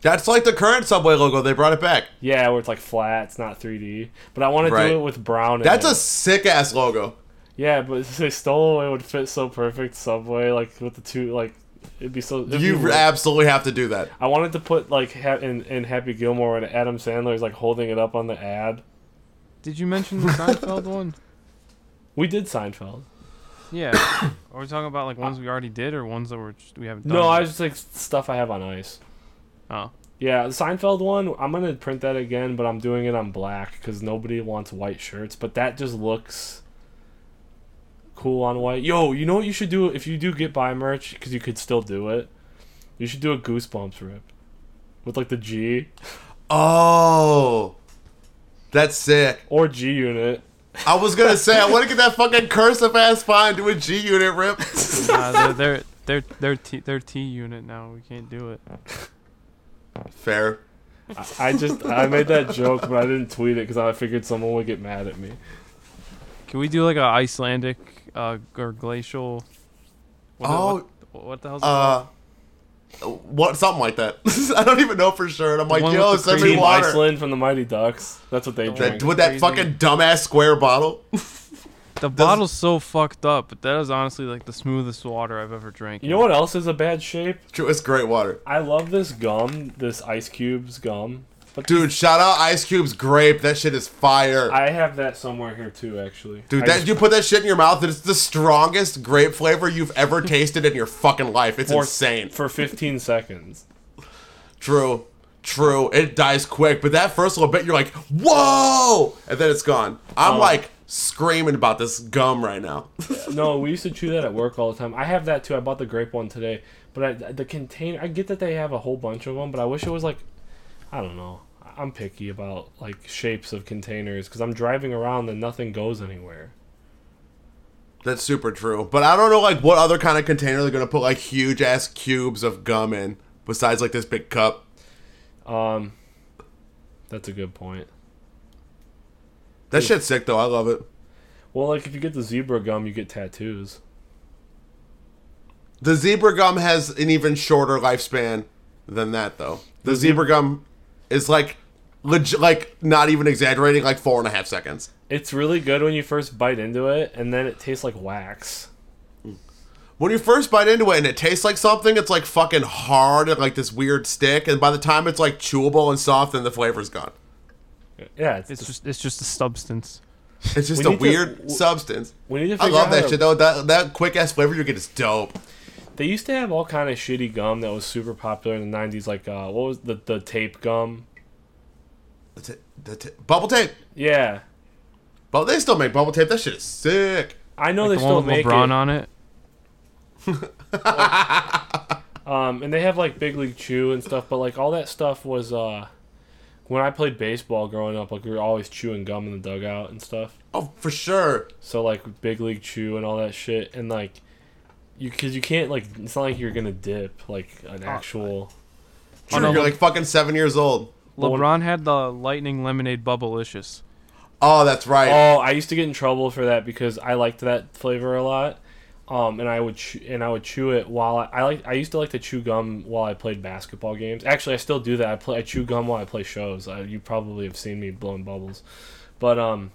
That's like the current Subway logo. They brought it back. Yeah, where it's like flat, it's not 3D. But I want to Right. do it with brown. in That's it. a sick ass logo. yeah, but if they stole it would fit so perfect. Subway, like with the two, like it'd be so. it'd be You weird. absolutely have to do that. I wanted to put like ha- in in Happy Gilmore and Adam Sandler is like holding it up on the ad. Did you mention the Seinfeld [laughs] one? We did Seinfeld. Yeah. Are we talking about like ones [coughs] we already did or ones that we're just, we haven't done? No, I was just like stuff I have on ice. Oh. Yeah, the Seinfeld one. I'm gonna print that again, but I'm doing it on black because nobody wants white shirts. But that just looks cool on white. Yo, you know what you should do if you do Get By merch because you could still do it. You should do a Goosebumps rip with like the G Oh, that's sick. or G Unit. I was gonna say I want to get that fucking cursive ass fine do a G unit rip. Nah, they're they're they're they're T, they're T unit now. We can't do it. Fair. I, I just I made that joke, but I didn't tweet it because I figured someone would get mad at me. Can we do like a Icelandic uh, or glacial? What, Oh, what, what the hell's it called? uh, what something like that. [laughs] I don't even know for sure. And I'm like, one yo, with send me water. Iceland from the Mighty Ducks. That's what they The drink. That, with that Crazy. fucking dumbass square bottle. [laughs] The bottle's so fucked up, but that is honestly like the smoothest water I've ever drank. You know what else is a bad shape? True, it's great water. I love this gum, this Ice Cubes gum. But Dude, shout out Ice Cube's grape. That shit is fire. I have that somewhere here too, actually. Dude, I that just- you put that shit in your mouth, and it's the strongest grape flavor you've ever tasted in your fucking life. It's for, insane. for 15 [laughs] seconds. True. True. It dies quick, but that first little bit, you're like, whoa! And then it's gone. I'm Oh. like screaming about this gum right now. [laughs] No, we used to chew that at work all the time. I have that too. I bought the grape one today, but I, the container. I get that they have a whole bunch of them, but I wish it was like, I don't know. I'm picky about like shapes of containers because I'm driving around and nothing goes anywhere. That's super true. But I don't know like what other kind of container they're gonna put like huge ass cubes of gum in besides like this big cup. Um, that's a good point. That shit's sick though. I love it. Well, like if you get the zebra gum, you get tattoos. The zebra gum has an even shorter lifespan than that though. The zebra gum is like legit like not even exaggerating, like four and a half seconds. It's really good when you first bite into it, and then it tastes like wax. When you first bite into it and it tastes like something, it's like fucking hard and like this weird stick, and by the time it's like chewable and soft, then the flavor's gone. Yeah, it's, It's just, just it's just a substance. It's just We a need to- weird substance. we need to I love out that to- shit though. That that quick ass flavor you get is dope. They used to have all kind of shitty gum that was super popular in the '90s, like uh, what was the the tape gum? The ta- the ta- bubble tape. Yeah, But they still make bubble tape. That shit is sick. I know Like they the one still with make LeBron it. on it. [laughs] Um, and they have like Big League Chew and stuff, but like all that stuff was uh, when I played baseball growing up, like we were always chewing gum in the dugout and stuff. Oh, for sure. So like Big League Chew and all that shit, and like you, cause you can't like it's not like you're gonna dip like an oh, actual. True, you're look- like fucking seven years old. But when- LeBron had the lightning lemonade bubblicious. Oh, that's right. Oh, I used to get in trouble for that because I liked that flavor a lot. Um, and I would chew, and I would chew it while I, I like I used to like to chew gum while I played basketball games. Actually, I still do that. I play I chew gum while I play shows. I, you probably have seen me blowing bubbles, but um.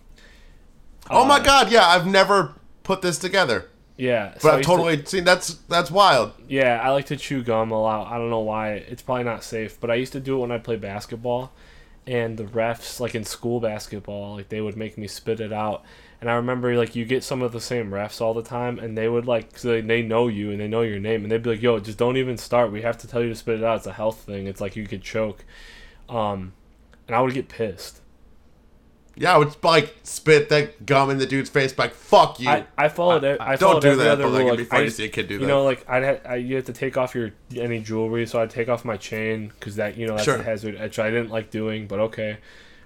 oh my uh, god, yeah, I've never put this together, Yeah, but so I've used to- totally seen. That's that's wild. Yeah, I like to chew gum a lot. I don't know why. It's probably not safe, but I used to do it when I played basketball. And the refs, like in school basketball, like they would make me spit it out. And I remember, like, you get some of the same refs all the time, and they would, like, so they, they know you and they know your name, and they'd be like, yo, just don't even start. We have to tell you to spit it out. It's a health thing. It's like you could choke. Um, and I would get pissed. Yeah, I would like spit that gum in the dude's face, like fuck you. I, I followed it. I, Don't followed do that, other but like rule. it'd be funny I to see a kid do you that. You know, like I'd ha- I, you have to take off your any jewelry, so I'd take off my chain because that you know that's Sure. a hazard, which I didn't like doing. But okay,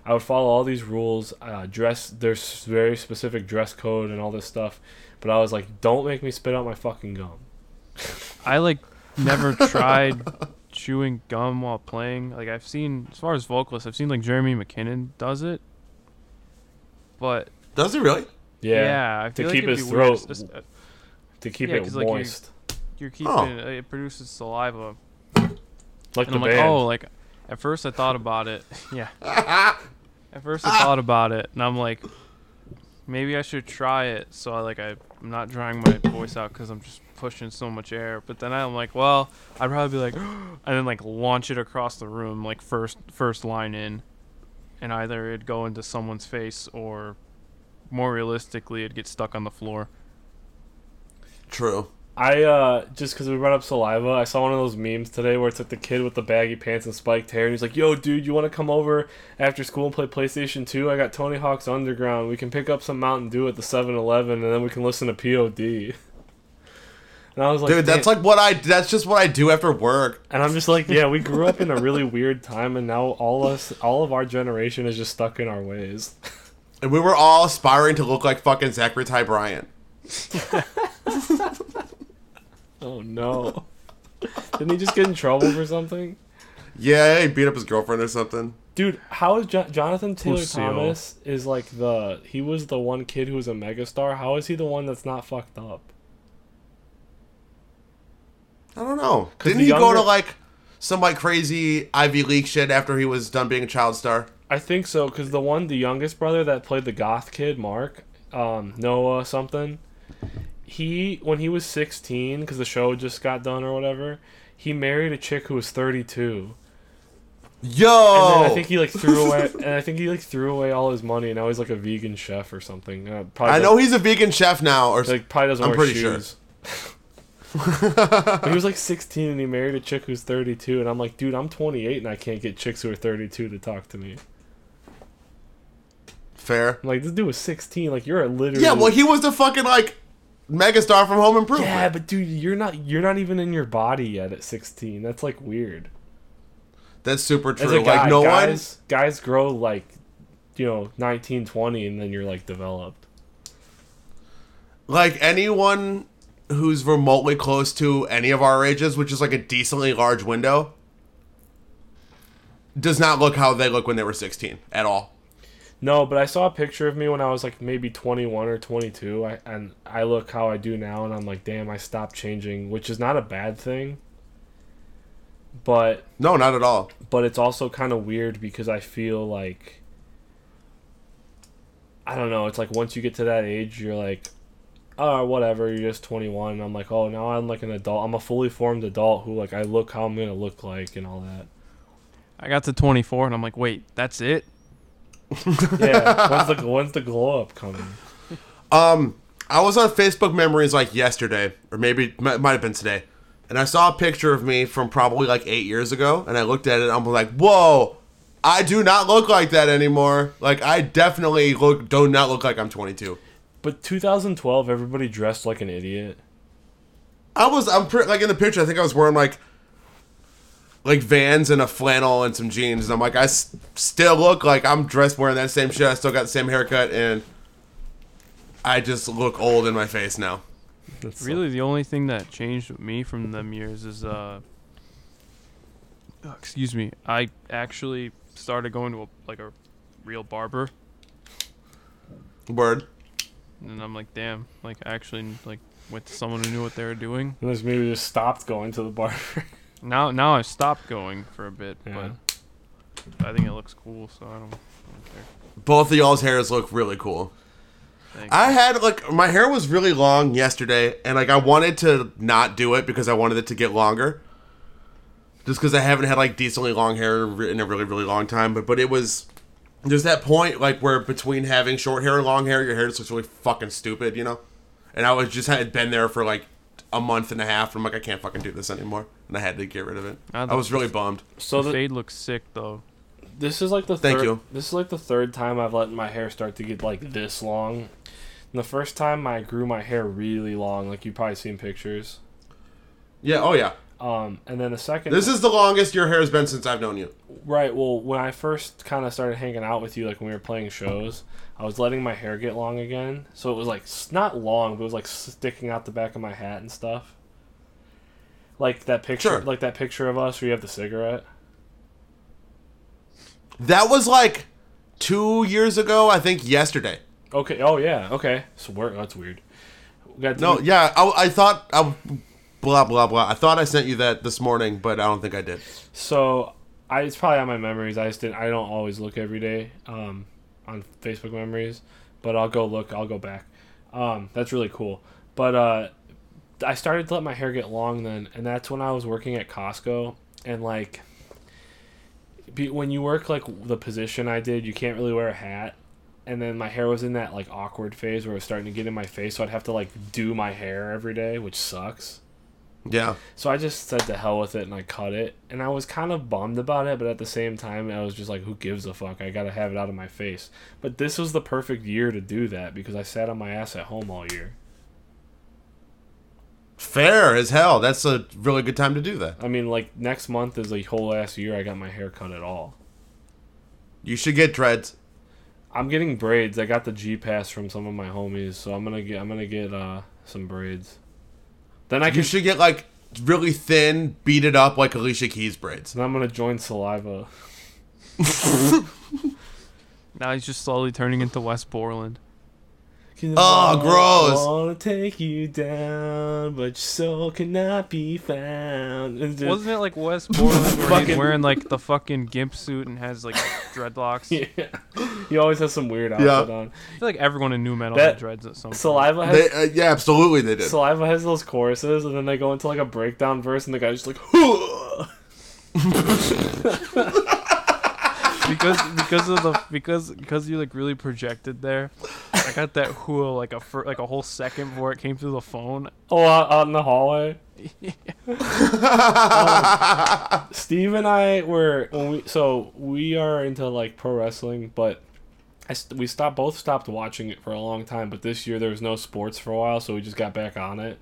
I would follow all these rules. Uh, dress there's very specific dress code and all this stuff, but I was like, don't make me spit out my fucking gum. I like never tried chewing gum while playing. Like I've seen, as far as vocalists, I've seen like Jeremy McKinnon does it. but Does he really? Yeah. yeah, I to feel keep like it'd his be weird, throat es- es- To keep Yeah, it 'cause, like, you- moist. You're keeping Oh. it produces saliva, like and the I'm like, band. oh, like at first I thought about it. [laughs] Yeah. [laughs] At first I ah. thought about it, and I'm like, maybe I should try it. So I like I, I'm not drying my voice out because I'm just pushing so much air. But then I'm like, well, I'd probably be like, [gasps] and then like launch it across the room, like first first line in, and either it'd go into someone's face or, more realistically, it'd get stuck on the floor. True. I uh just because we brought up saliva, I saw one of those memes today where it's like the kid with the baggy pants and spiked hair, and he's like, "Yo, dude, you want to come over after school and play PlayStation 2? I got Tony Hawk's Underground. We can pick up some Mountain Dew at the 7-Eleven, and then we can listen to POD." And I was like, Dude, that's like what I that's just what I do after work. and I'm just like, yeah, we grew up in a really weird time, and now all us, all of our generation is just stuck in our ways. And we were all aspiring to look like fucking Zachery Ty Bryan. [laughs] Oh no! Didn't he just get in trouble for something? Yeah, he beat up his girlfriend or something. Dude, how is jo- Jonathan Taylor Lucille. Thomas is like the he was the one kid who was a megastar. How is he the one that's not fucked up? I don't know. Didn't the he go to like some like crazy Ivy League shit after he was done being a child star? I think so because the one, the youngest brother that played the goth kid, Mark, um, Noah something. He when he was sixteen, because the show just got done or whatever, he married a chick who was thirty two. Yo, And then I think he like threw away, [laughs] and I think he like threw away all his money, and now he's like a vegan chef or something. Uh, probably I know he's a vegan chef now, or like probably doesn't I'm wear pretty sure. shoes. [laughs] But he was like 16 and he married a chick who's 32, and I'm like, dude, I'm 28 and I can't get chicks who are 32 to talk to me. fair. I'm like, this dude was 16. Like, you're a literally. Yeah, well, he was the fucking like megastar from Home Improvement. Yeah, but dude, you're not you're not even in your body yet at 16. That's like weird. That's super true. guy, like no one. guys, guys grow like, you know, 19, 20, and then you're like developed. like anyone who's remotely close to any of our ages, which is like a decently large window, does not look how they look when they were 16 at all. No, but I saw a picture of me when I was like maybe 21 or 22, I, and I look how I do now, and I'm like, damn, I stopped changing, which is not a bad thing. But No, not at all. but it's also kind of weird because I feel like I don't know. It's like once you get to that age, you're like, oh, whatever. You're just 21. And I'm like, oh, now I'm like an adult. I'm a fully formed adult who like I look how I'm gonna look like and all that. I got to 24, and I'm like, wait, that's it? [laughs] Yeah. when's the when's the glow up coming? Um, I was on Facebook Memories like yesterday, or maybe m- might have been today, and I saw a picture of me from probably like eight years ago, and I looked at it, and I'm like, whoa, I do not look like that anymore. Like I definitely look do not look like I'm 22. But 2012, everybody dressed like an idiot. I was I'm pretty like in the picture. I think I was wearing like like Vans and a flannel and some jeans, and I'm like I s- still look like I'm dressed wearing that same shit. I still got the same haircut, and I just look old in my face now. That's Really, the only thing that changed with me from them years is, uh, oh, excuse me, I actually started going to a, like a real barber, Word. and I'm like, damn, like I actually like went to someone who knew what they were doing. Unless maybe just stopped going to the barber. [laughs] Now, now I stopped going for a bit, Yeah. but I think it looks cool, so I don't, I don't care. Both of y'all's hairs look really cool. Thanks. I had like my hair was really long yesterday, and like I wanted to not do it because I wanted it to get longer. Just because I haven't had like decently long hair in a really really long time, but but it was there's that point like where between having short hair and long hair, your hair just looks really fucking stupid, you know. And I was just had been there for like a month and a half, and I'm like I can't fucking do this anymore, and I had to get rid of it. Ah, I was really bummed. So the the, fade looks sick though. This is like the Thank third, you. This is like the third time I've let my hair start to get like this long. And the first time I grew my hair really long, like you probably seen pictures. Yeah. Oh yeah. Um, and then the second, This is the longest your hair has been since I've known you. right. Well, when I first kind of started hanging out with you, like when we were playing shows, I was letting my hair get long again. So it was like not long, but it was like sticking out the back of my hat and stuff. Like that picture, Sure. like that picture of us where you have the cigarette. That was like two years ago, I think yesterday. Okay. Oh yeah. Okay. So we're, that's weird. We got No, yeah, I, I thought I, blah blah blah. I thought I sent you that this morning, but I don't think I did. So I it's probably on my memories. I just didn't. I don't always look every day um, on Facebook memories, but I'll go look. I'll go back. Um, that's really cool. But uh, I started to let my hair get long then, and that's when I was working at Costco, and like. Be, when you work like the position I did, you can't really wear a hat, and then my hair was in that like awkward phase where it was starting to get in my face, so I'd have to like do my hair every day, which sucks. Yeah, So I just said to hell with it and I cut it. And I was kind of bummed about it, but at the same time, I was just like, who gives a fuck? I gotta have it out of my face. But this was the perfect year to do that because I sat on my ass at home all year. Fair as hell. That's a really good time to do that. I mean, like, next month is a whole ass year I got my hair cut at all. You should get dreads. I'm getting braids. I got the G pass from some of my homies, so I'm gonna get I'm gonna get uh some braids. Then I You can should get like really thin, beat it up like Alicia Keys braids. then I'm gonna join Saliva. [laughs] Now he's just slowly turning into Wes Borland. Oh, gross. I wanna take you down, but your soul cannot be found. Just- Wasn't it like Wes Borland where he's Fucking- wearing like the fucking gimp suit and has like dreadlocks? [laughs] yeah. He always has some weird outfit Yeah. on. I feel like everyone in nu metal That- had dreads at some point. Saliva has They, uh, yeah, absolutely they did. Saliva has those choruses, and then they go into like a breakdown verse, and the guy's just like, [laughs] [laughs] because because of the because because you like really projected there. I got that whoa like a fir- like a whole second before it came through the phone. oh, out, out in the hallway. [laughs] Um, Steve and I were when we so we are into like pro wrestling, but I st- we stopped both stopped watching it for a long time. But this year there was no sports for a while, so we just got back on it.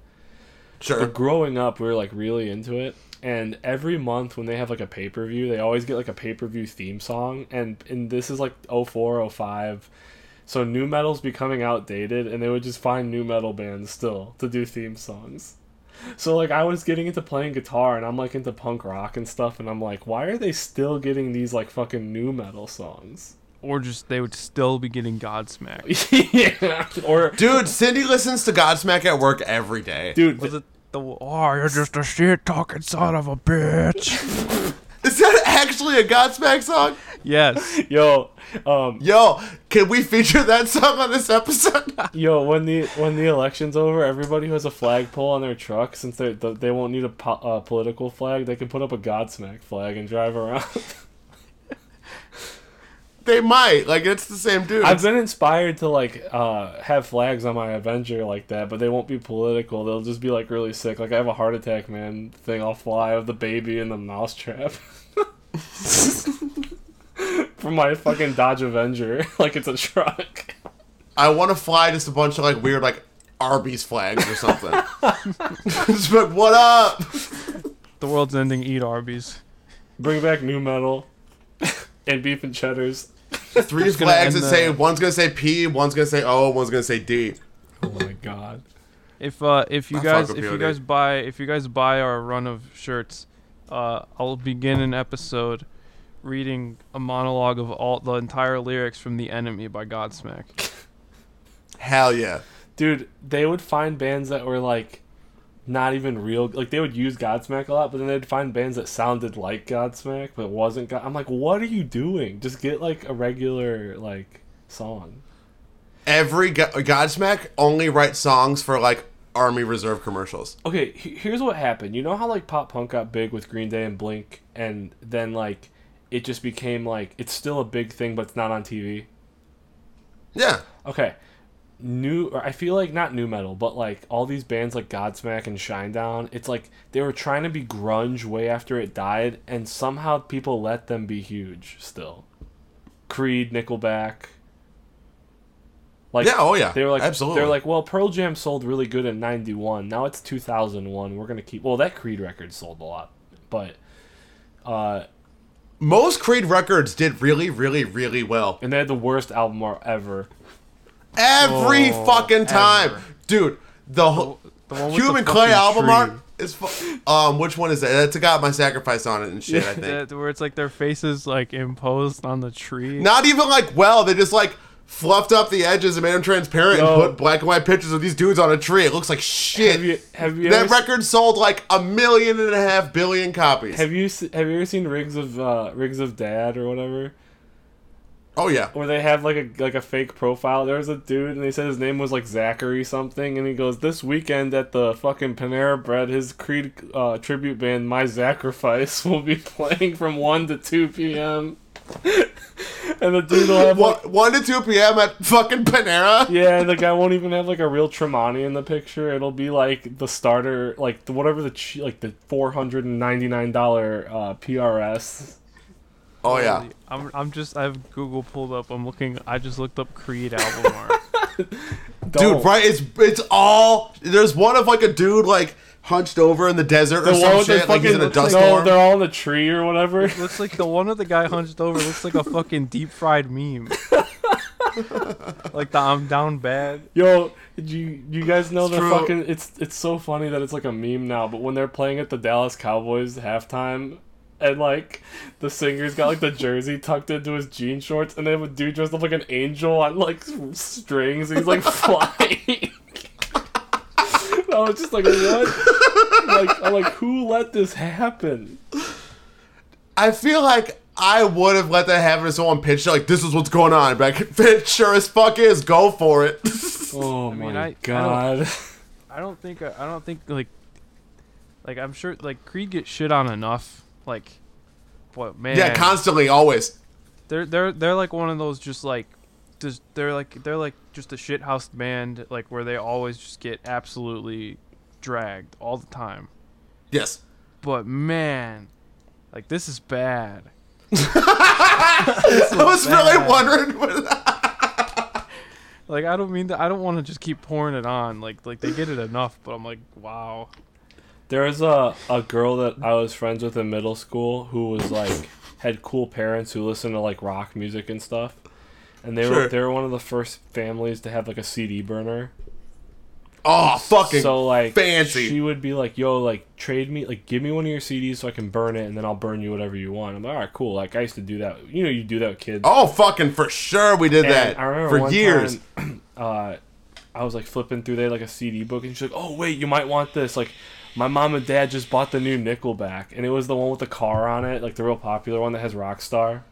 sure. But growing up, we were like really into it. And every month when they have like a pay per view, they always get like a pay per view theme song. And and this is like 04, 05. So nu metal's becoming outdated, and they would just find nu metal bands still to do theme songs. So like I was getting into playing guitar, and I'm like into punk rock and stuff, and I'm like, why are they still getting these like fucking nu metal songs? Or just they would still be getting Godsmack. [laughs] yeah. Or Dude, Cindy listens to Godsmack at work every day. dude, Was it the oh you're just a shit talking son of a bitch? [laughs] Is that actually a Godsmack song? yes. [laughs] yo, um, Yo, can we feature that song on this episode? [laughs] Yo, when the when the election's over, everybody who has a flagpole on their truck, since they they they won't need a po- uh, political flag, they can put up a Godsmack flag and drive around. They might. Like, it's the same dude. I've been inspired to like uh, have flags on my Avenger like that, but they won't be political. They'll just be like really sick. Like I have a heart attack, man. Thing I'll fly of the baby and the mousetrap. [laughs] From my fucking Dodge Avenger, [laughs] like it's a truck. I want to fly just a bunch of like weird like Arby's flags or something. [laughs] Just like, what up? The world's ending. Eat Arby's. Bring back nu metal and beef and cheddars. Three gonna flags end that say the- one's gonna say P, one's gonna say O, one's gonna say D. Oh my god. If uh if you I guys if you guys buy if you guys buy our run of shirts, uh I'll begin an episode reading a monologue of all the entire lyrics from The Enemy by Godsmack. Hell yeah. Dude, they would find bands that were like not even real. Like they would use Godsmack a lot, but then they'd find bands that sounded like Godsmack but wasn't. God- I'm like, what are you doing? Just get like a regular like song. Every Go- Godsmack only writes songs for like Army Reserve commercials. Okay, here's what happened. You know how like pop punk got big with Green Day and Blink, and then like it just became like it's still a big thing, but it's not on TV. Yeah. Okay. New or I feel like not nu metal, but like all these bands like Godsmack and Shinedown, it's like they were trying to be grunge way after it died and somehow people let them be huge still. Creed, Nickelback. Like yeah, oh yeah. they were like absolutely. they're like, well, Pearl Jam sold really good in 91. Now it's 2001. We're going to keep Well, that Creed record sold a lot. But uh most Creed records did really, really, really well. and they had the worst album ever. Every Oh, fucking time. ever. Dude, the whole The with Human the Clay album tree. art is fu- um which one is that? That's got my sacrifice on it and shit, I think. That- where it's like their faces like imposed on the tree. Not even like well, they just like fluffed up the edges and made them transparent Yo. and put black and white pictures of these dudes on a tree. It looks like shit. Have you have you that record sold like a million and a half billion copies. have you have you ever seen Rigs of uh, Rigs of Dad or whatever? Oh yeah. Where they have like a like a fake profile. There was a dude and they said his name was like Zachary something, and he goes, "This weekend at the fucking Panera Bread, his Creed uh, tribute band My Sacrifice [laughs] will be playing from one to two p.m." [laughs] and the dude will have One, like, 1 to 2 p.m. at fucking Panera. yeah, and the guy won't even have like a real Tremonti in the picture. It'll be like the starter, like the, whatever the like the four hundred and ninety nine dollar uh, PRS. Oh yeah. I'm I'm just I have Google pulled up. I'm looking. I just looked up Creed album art. [laughs] Dude, right? It's it's all. There's one of like a dude like hunched over in the desert or The one some with the shit, like he's in a fucking- dust no, they're all in a tree or whatever. looks like the one of the guy hunched over looks like a fucking deep fried meme. [laughs] like the I'm down bad. Yo, did you you guys know It's the true. fucking? It's it's so funny that it's like a meme now. But when they're playing at the Dallas Cowboys halftime, and like the singer's got like the jersey tucked into his jean shorts, and they have a dude dressed up like an angel on like strings, and he's like [laughs] flying. [laughs] I was just like, what? like, I'm like, who let this happen? I feel like I would have let that happen if someone pitched it, like this is what's going on. But if it sure as fuck is, go for it. [laughs] Oh mean, my I- I god. I don't think I don't think like like I'm sure like Creed gets shit on enough. Like, what man? yeah, constantly, always. they're they're they're like one of those just like just they're like they're like just a shithouse band like where they always just get absolutely dragged all the time. Yes. But man, like this is bad. [laughs] I was really wondering. What [laughs] Like I don't mean to, I don't want to just keep pouring it on. Like like they get it enough, but I'm like wow. There was a, a girl that I was friends with in middle school who was like had cool parents who listened to like rock music and stuff. And they were they were one of the first families to have like a CD burner. oh, fucking so like fancy. She would be like, "Yo, like trade me, like give me one of your CDs so I can burn it, and then I'll burn you whatever you want." I'm like, "All right, cool." Like I used to do that. You know, you do that with kids. Oh, fucking for sure, we did And that I remember for years. time, [clears throat] uh, I was like flipping through there like a CD book, and she's like, "Oh wait, you might want this." Like, my mom and dad just bought the new Nickelback, and it was the one with the car on it, like the real popular one that has Rockstar.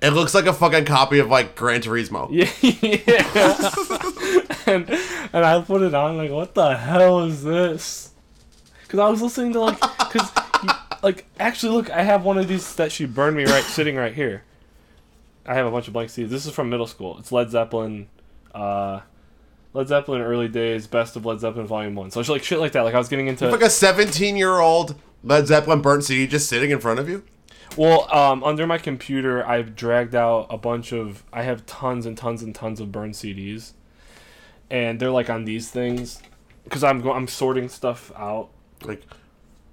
It looks like a fucking copy of like Gran Turismo. Yeah, [laughs] yeah. and and I put it on like, what the hell is this? Because I was listening to like, because like actually look, I have one of these that she burned me right sitting right here. I have a bunch of blank CDs. This is from middle school. It's Led Zeppelin, uh, Led Zeppelin early days, best of Led Zeppelin volume one. So it's like shit like that. Like I was getting into Like a 17 year old Led Zeppelin burnt CD just sitting in front of you. Well, um, under my computer, I've dragged out a bunch of. I have tons and tons and tons of burned CDs, and they're like on these things, because I'm go- I'm sorting stuff out. Like,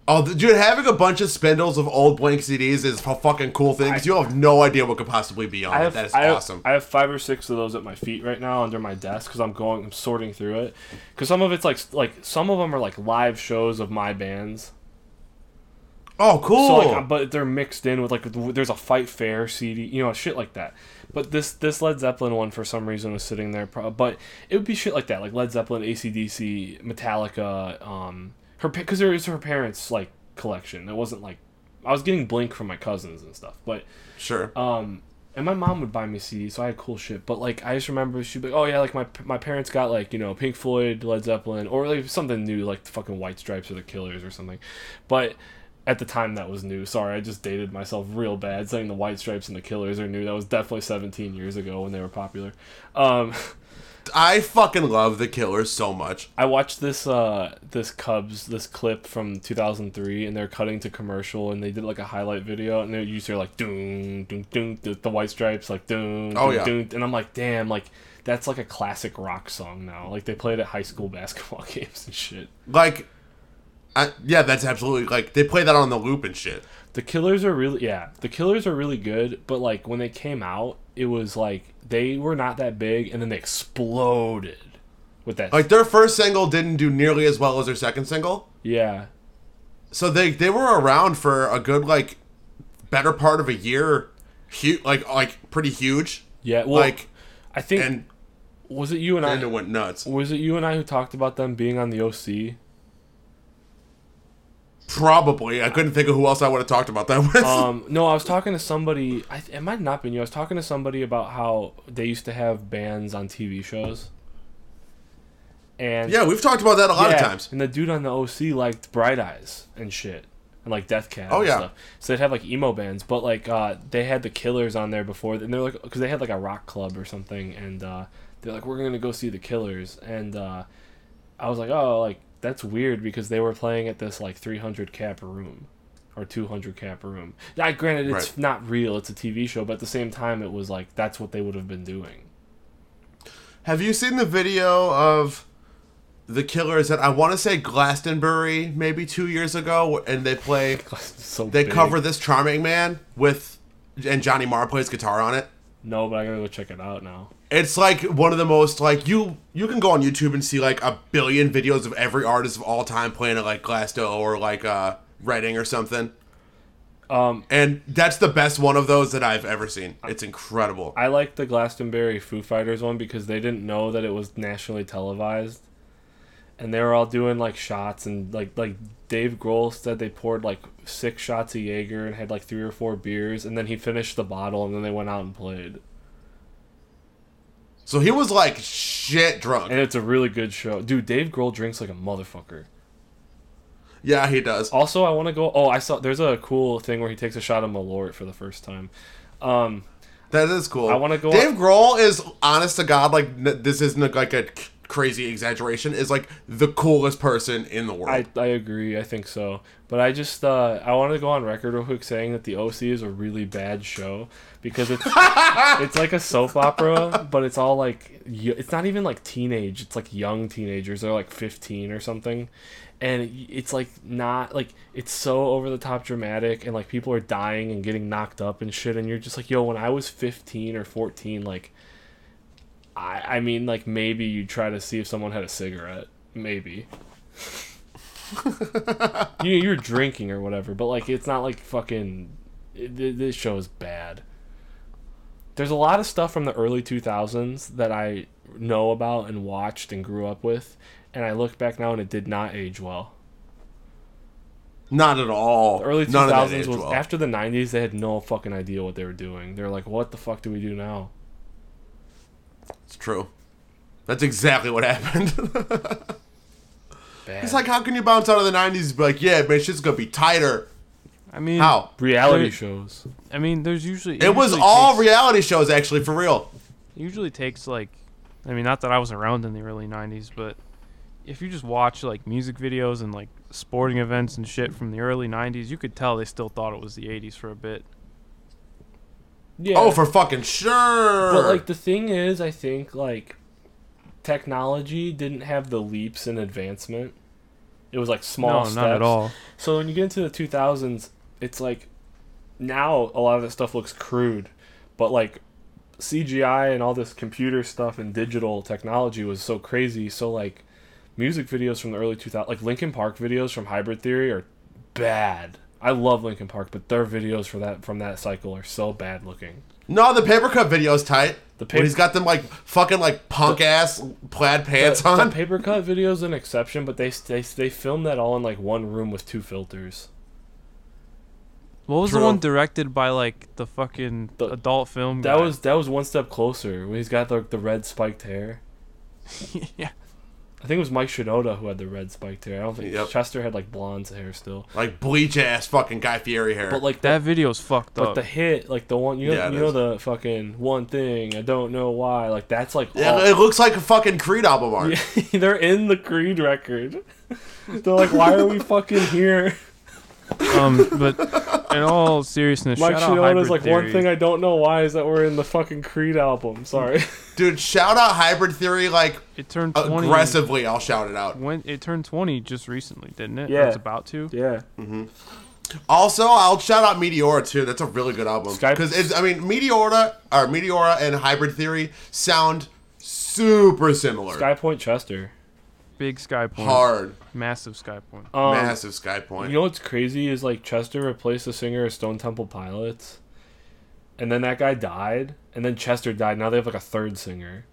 oh, dude, having a bunch of spindles of old blank CDs is a fucking cool thing because you have no idea what could possibly be on I it. That is I have, awesome. I have five or six of those at my feet right now under my desk because I'm going I'm sorting through it. Because some of it's like like some of them are like live shows of my bands. oh, cool. So like, but they're mixed in with like there's a Fight Fair CD, you know, shit like that. But this this Led Zeppelin one for some reason was sitting there. But it would be shit like that, like Led Zeppelin, ACDC, Metallica, um, her because there is her parents like collection. It wasn't like I was getting Blink from my cousins and stuff, but sure. um, and my mom would buy me CDs, so I had cool shit. But like, I just remember she'd be like, "Oh yeah, like my my parents got like you know Pink Floyd, Led Zeppelin, or like something new, like the fucking White Stripes or the Killers or something." But at the time, that was new. Sorry, I just dated myself real bad saying the White Stripes and the Killers are new. That was definitely 17 years ago when they were popular. Um, [laughs] I fucking love the Killers so much. I watched this uh this Cubs this clip from 2003 and they're cutting to commercial and they did like a highlight video and they used to like doom doom doom the, white stripes like doom Oh, doom, yeah. doom and I'm like damn like that's like a classic rock song now like they played at high school [laughs] basketball [laughs] games and shit. Like, I, yeah, that's absolutely like they play that on the loop and shit. The Killers are really yeah the Killers are really good but like when they came out it was like they were not that big and then they exploded with that Like their first single didn't do nearly as well as their second single, yeah so they they were around for a good like better part of a year, huge like like pretty huge. yeah well like I think and was it you and and it I? went nuts. Was it you and I who talked about them being on the OC? Probably, I couldn't think of who else I would have talked about that [laughs] with. um, no, I was talking to somebody. I, it might not been you. I was talking to somebody about how they used to have bands on TV shows. And yeah, we've talked about that a lot yeah, of times. And the dude on the OC liked Bright Eyes and shit, and like Death Cab. Oh, yeah. Stuff. So they'd have like emo bands, but like uh, they had the Killers on there before, and they're like because they had like a rock club or something, and uh, they're like we're gonna go see the Killers, and uh, I was like oh like that's weird because they were playing at this like 300 cap room. Or 200 cap room. Now, granted, it's Right. not real; it's a TV show. But at the same time, it was like that's what they would have been doing. Have you seen the video of the Killers that I want to say Glastonbury maybe two years ago, and they play [laughs] so they big. cover this charming man with and Johnny Marr plays guitar on it. No, but I gotta go check it out now. It's like one of the most like you you can go on YouTube and see like a billion videos of every artist of all time playing at like Glasto or like uh Reading or something. Um, And that's the best one of those that I've ever seen. It's incredible. I like the Glastonbury Foo Fighters one because they didn't know that it was nationally televised, and they were all doing like shots and like like Dave Grohl said they poured like six shots of Jaeger and had like three or four beers, and then he finished the bottle and then they went out and played. So he was like shit drunk. And it's a really good show, dude. Dave Grohl drinks like a motherfucker. Yeah, he does. Also, I want to go. Oh, I saw there's a cool thing where he takes a shot of Malort for the first time. Um, That is cool. I wanna go Dave Grohl is honest to God, like this isn't like a crazy exaggeration. Is like the coolest person in the world. I, I agree. I think so. But I just uh, I want to go on record real quick saying that the OC is a really bad show because it's [laughs] it's like a soap opera, but it's all like it's not even like teenage. It's like young teenagers. They're like fifteen or something, and it's like not like it's so over the top dramatic and like people are dying and getting knocked up and shit. And you're just like, yo, when I was fifteen or fourteen, like. I, I mean, like maybe you try to see if someone had a cigarette, maybe [laughs] you, you're drinking or whatever, but like it's not like fucking. It, this show is bad. There's a lot of stuff from the early 2000s that I know about and watched and grew up with, and I look back now and it did not age well. Not at all. The early None of that 2000s was well. after the 90s. They had no fucking idea what they were doing. They're like, "What the fuck do we do now?" It's true. That's exactly what happened. [laughs] Bad. it's like, how can you bounce out of the '90s? Be like, yeah, man, shit's gonna be tighter. I mean, How? reality There- shows. I mean, there's usually It was usually all takes, reality shows, actually, for real. usually takes like, I mean, not that I was around in the early '90s, but if you just watch like music videos and like sporting events and shit from the early '90s, you could tell they still thought it was the '80s for a bit. Yeah. Oh, for fucking sure. But like the thing is, I think like technology didn't have the leaps in advancement. It was like small no, steps. not at all. So when you get into the 2000s, it's like now a lot of that stuff looks crude, but like CGI and all this computer stuff and digital technology was so crazy. So like music videos from the early 2000s, like Linkin Park videos from Hybrid Theory are bad. I love Linkin Park, but their videos for that from that cycle are so bad looking. no, the paper cut video's tight. The When paper- he's got them like fucking like punk ass plaid pants the, on. The paper cut video is an exception, but they they they filmed that all in like one room with two filters. What was True. the one directed by like the fucking The- adult film? That guy? was that was one step closer when he's got the the red spiked hair. [laughs] yeah. I think it was Mike Shinoda who had the red spiked hair. I don't think Yep. Chester had like blonde hair still. like bleach ass fucking Guy Fieri hair. But like That that, video's fucked up. but up. the hit, like the one you know, Yeah, it you know is. the fucking one thing I don't know why. Like that's like Yeah, all, it looks like a fucking Creed album art. Yeah, [laughs] they're in the Creed record. [laughs] They're like, why are we fucking here? Um, but in all seriousness, Mike shout out Shinoda's Hybrid like one Theory. thing I don't know why is that we're in the fucking Creed album. Sorry. [laughs] Dude, shout out Hybrid Theory like It turned 20 aggressively. I'll shout it out. When it turned 20 just recently, didn't it? Or Yeah. It's about to. yeah. Also, I'll shout out Meteora too. That's a really good album. Skype- Because it's, I mean, Meteora or Meteora and Hybrid Theory sound super similar. Sky Point Chester. Big Sky Point. Hard, Massive Sky Point. Um, massive Sky Point. You know what's crazy is like Chester replaced the singer of Stone Temple Pilots. and then that guy died, and then Chester died. Now they have like a third singer.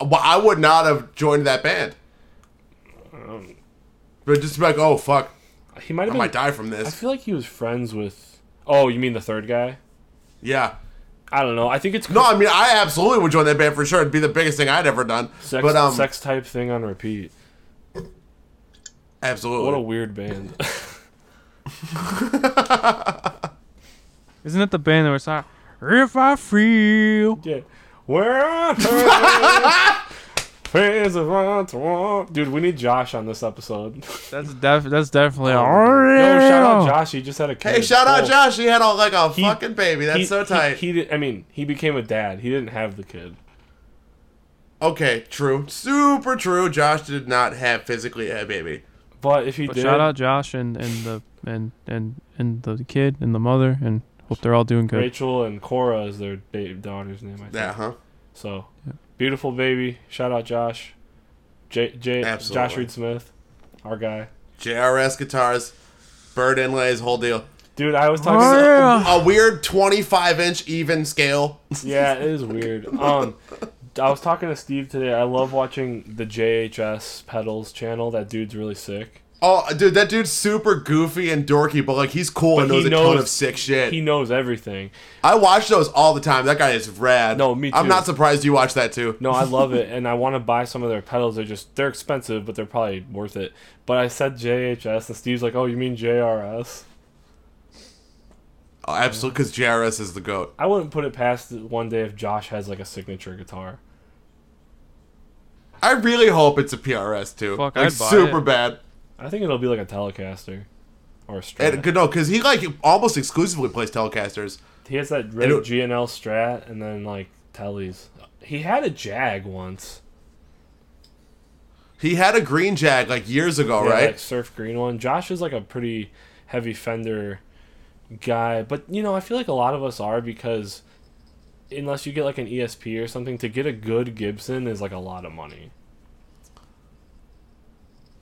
Well, I would not have joined that band. Um, But just be like, oh fuck, he might I been. might die from this. I feel like he was friends with. Oh, you mean the third guy? Yeah. I don't know. I think it's No, I mean I absolutely would join that band for sure. It'd be the biggest thing I'd ever done. sex, but um, sex type thing on repeat. absolutely. What a weird band. [laughs] [laughs] Isn't it the band that was like, if I feel? yeah. Where [laughs] fans of want to walk. Dude, we need Josh on this episode. [laughs] That's def- That's definitely. Oh, no, Oh, shout out Josh. He just had a kid. hey, shout out Well, Josh. He had a, like a he- fucking baby. That's he- so he- tight. He, did, I mean, he became a dad. He didn't have the kid. okay, true. Super true. Josh did not have physically a baby. But if he But did, shout out Josh and and the and and and the kid and the mother and hope they're all doing good. Rachel and Cora is their ba- daughter's name. I think. Yeah, huh? So, Yeah. Beautiful baby. Shout out Josh. J J Josh Absolutely. Reed Smith, our guy. JRS guitars, bird inlays, whole deal. Dude, I was talking. Oh, yeah. A weird 25 inch even scale. [laughs] yeah, it is weird. Um, I was talking to Steve today. I love watching the JHS pedals channel. That dude's really sick. Oh, dude, that dude's super goofy and dorky, but like he's cool and But he knows a ton of sick shit. He knows everything. I watch those all the time. That guy is rad. No, me too. I'm not surprised you watch that too. No, I love it, [laughs] and I want to buy some of their pedals. They're just they're expensive, but they're probably worth it. But I said JHS, and Steve's like, "Oh, you mean JRS?" Oh, absolutely, because JRS is the goat. I wouldn't put it past one day if Josh has like a signature guitar. I really hope it's a PRS too. Fuck, like I'd buy super it. bad. I think it'll be like a Telecaster or a Strat. And no, because he like almost exclusively plays Telecasters. he has that red G&L Strat and then like Tellies. He had a Jag once. He had a green jag like years ago, Yeah, right? Like surf green one. Josh is like a pretty heavy Fender guy, but you know, I feel like a lot of us are because unless you get like an ESP or something, to get a good Gibson is like a lot of money.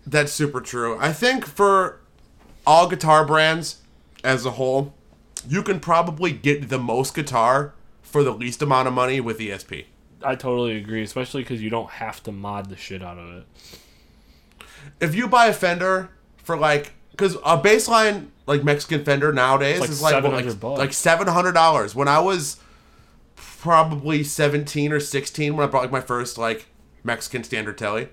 That's super true. I think for all guitar brands as a whole, you can probably get the most guitar for the least amount of money with ESP. I totally agree, especially because you don't have to mod the shit out of it. If you buy a Fender for like, because a baseline like Mexican Fender nowadays like is like what, like, 700 bucks. like seven hundred dollars. When I was probably seventeen or sixteen, when I bought like my first like Mexican standard telly,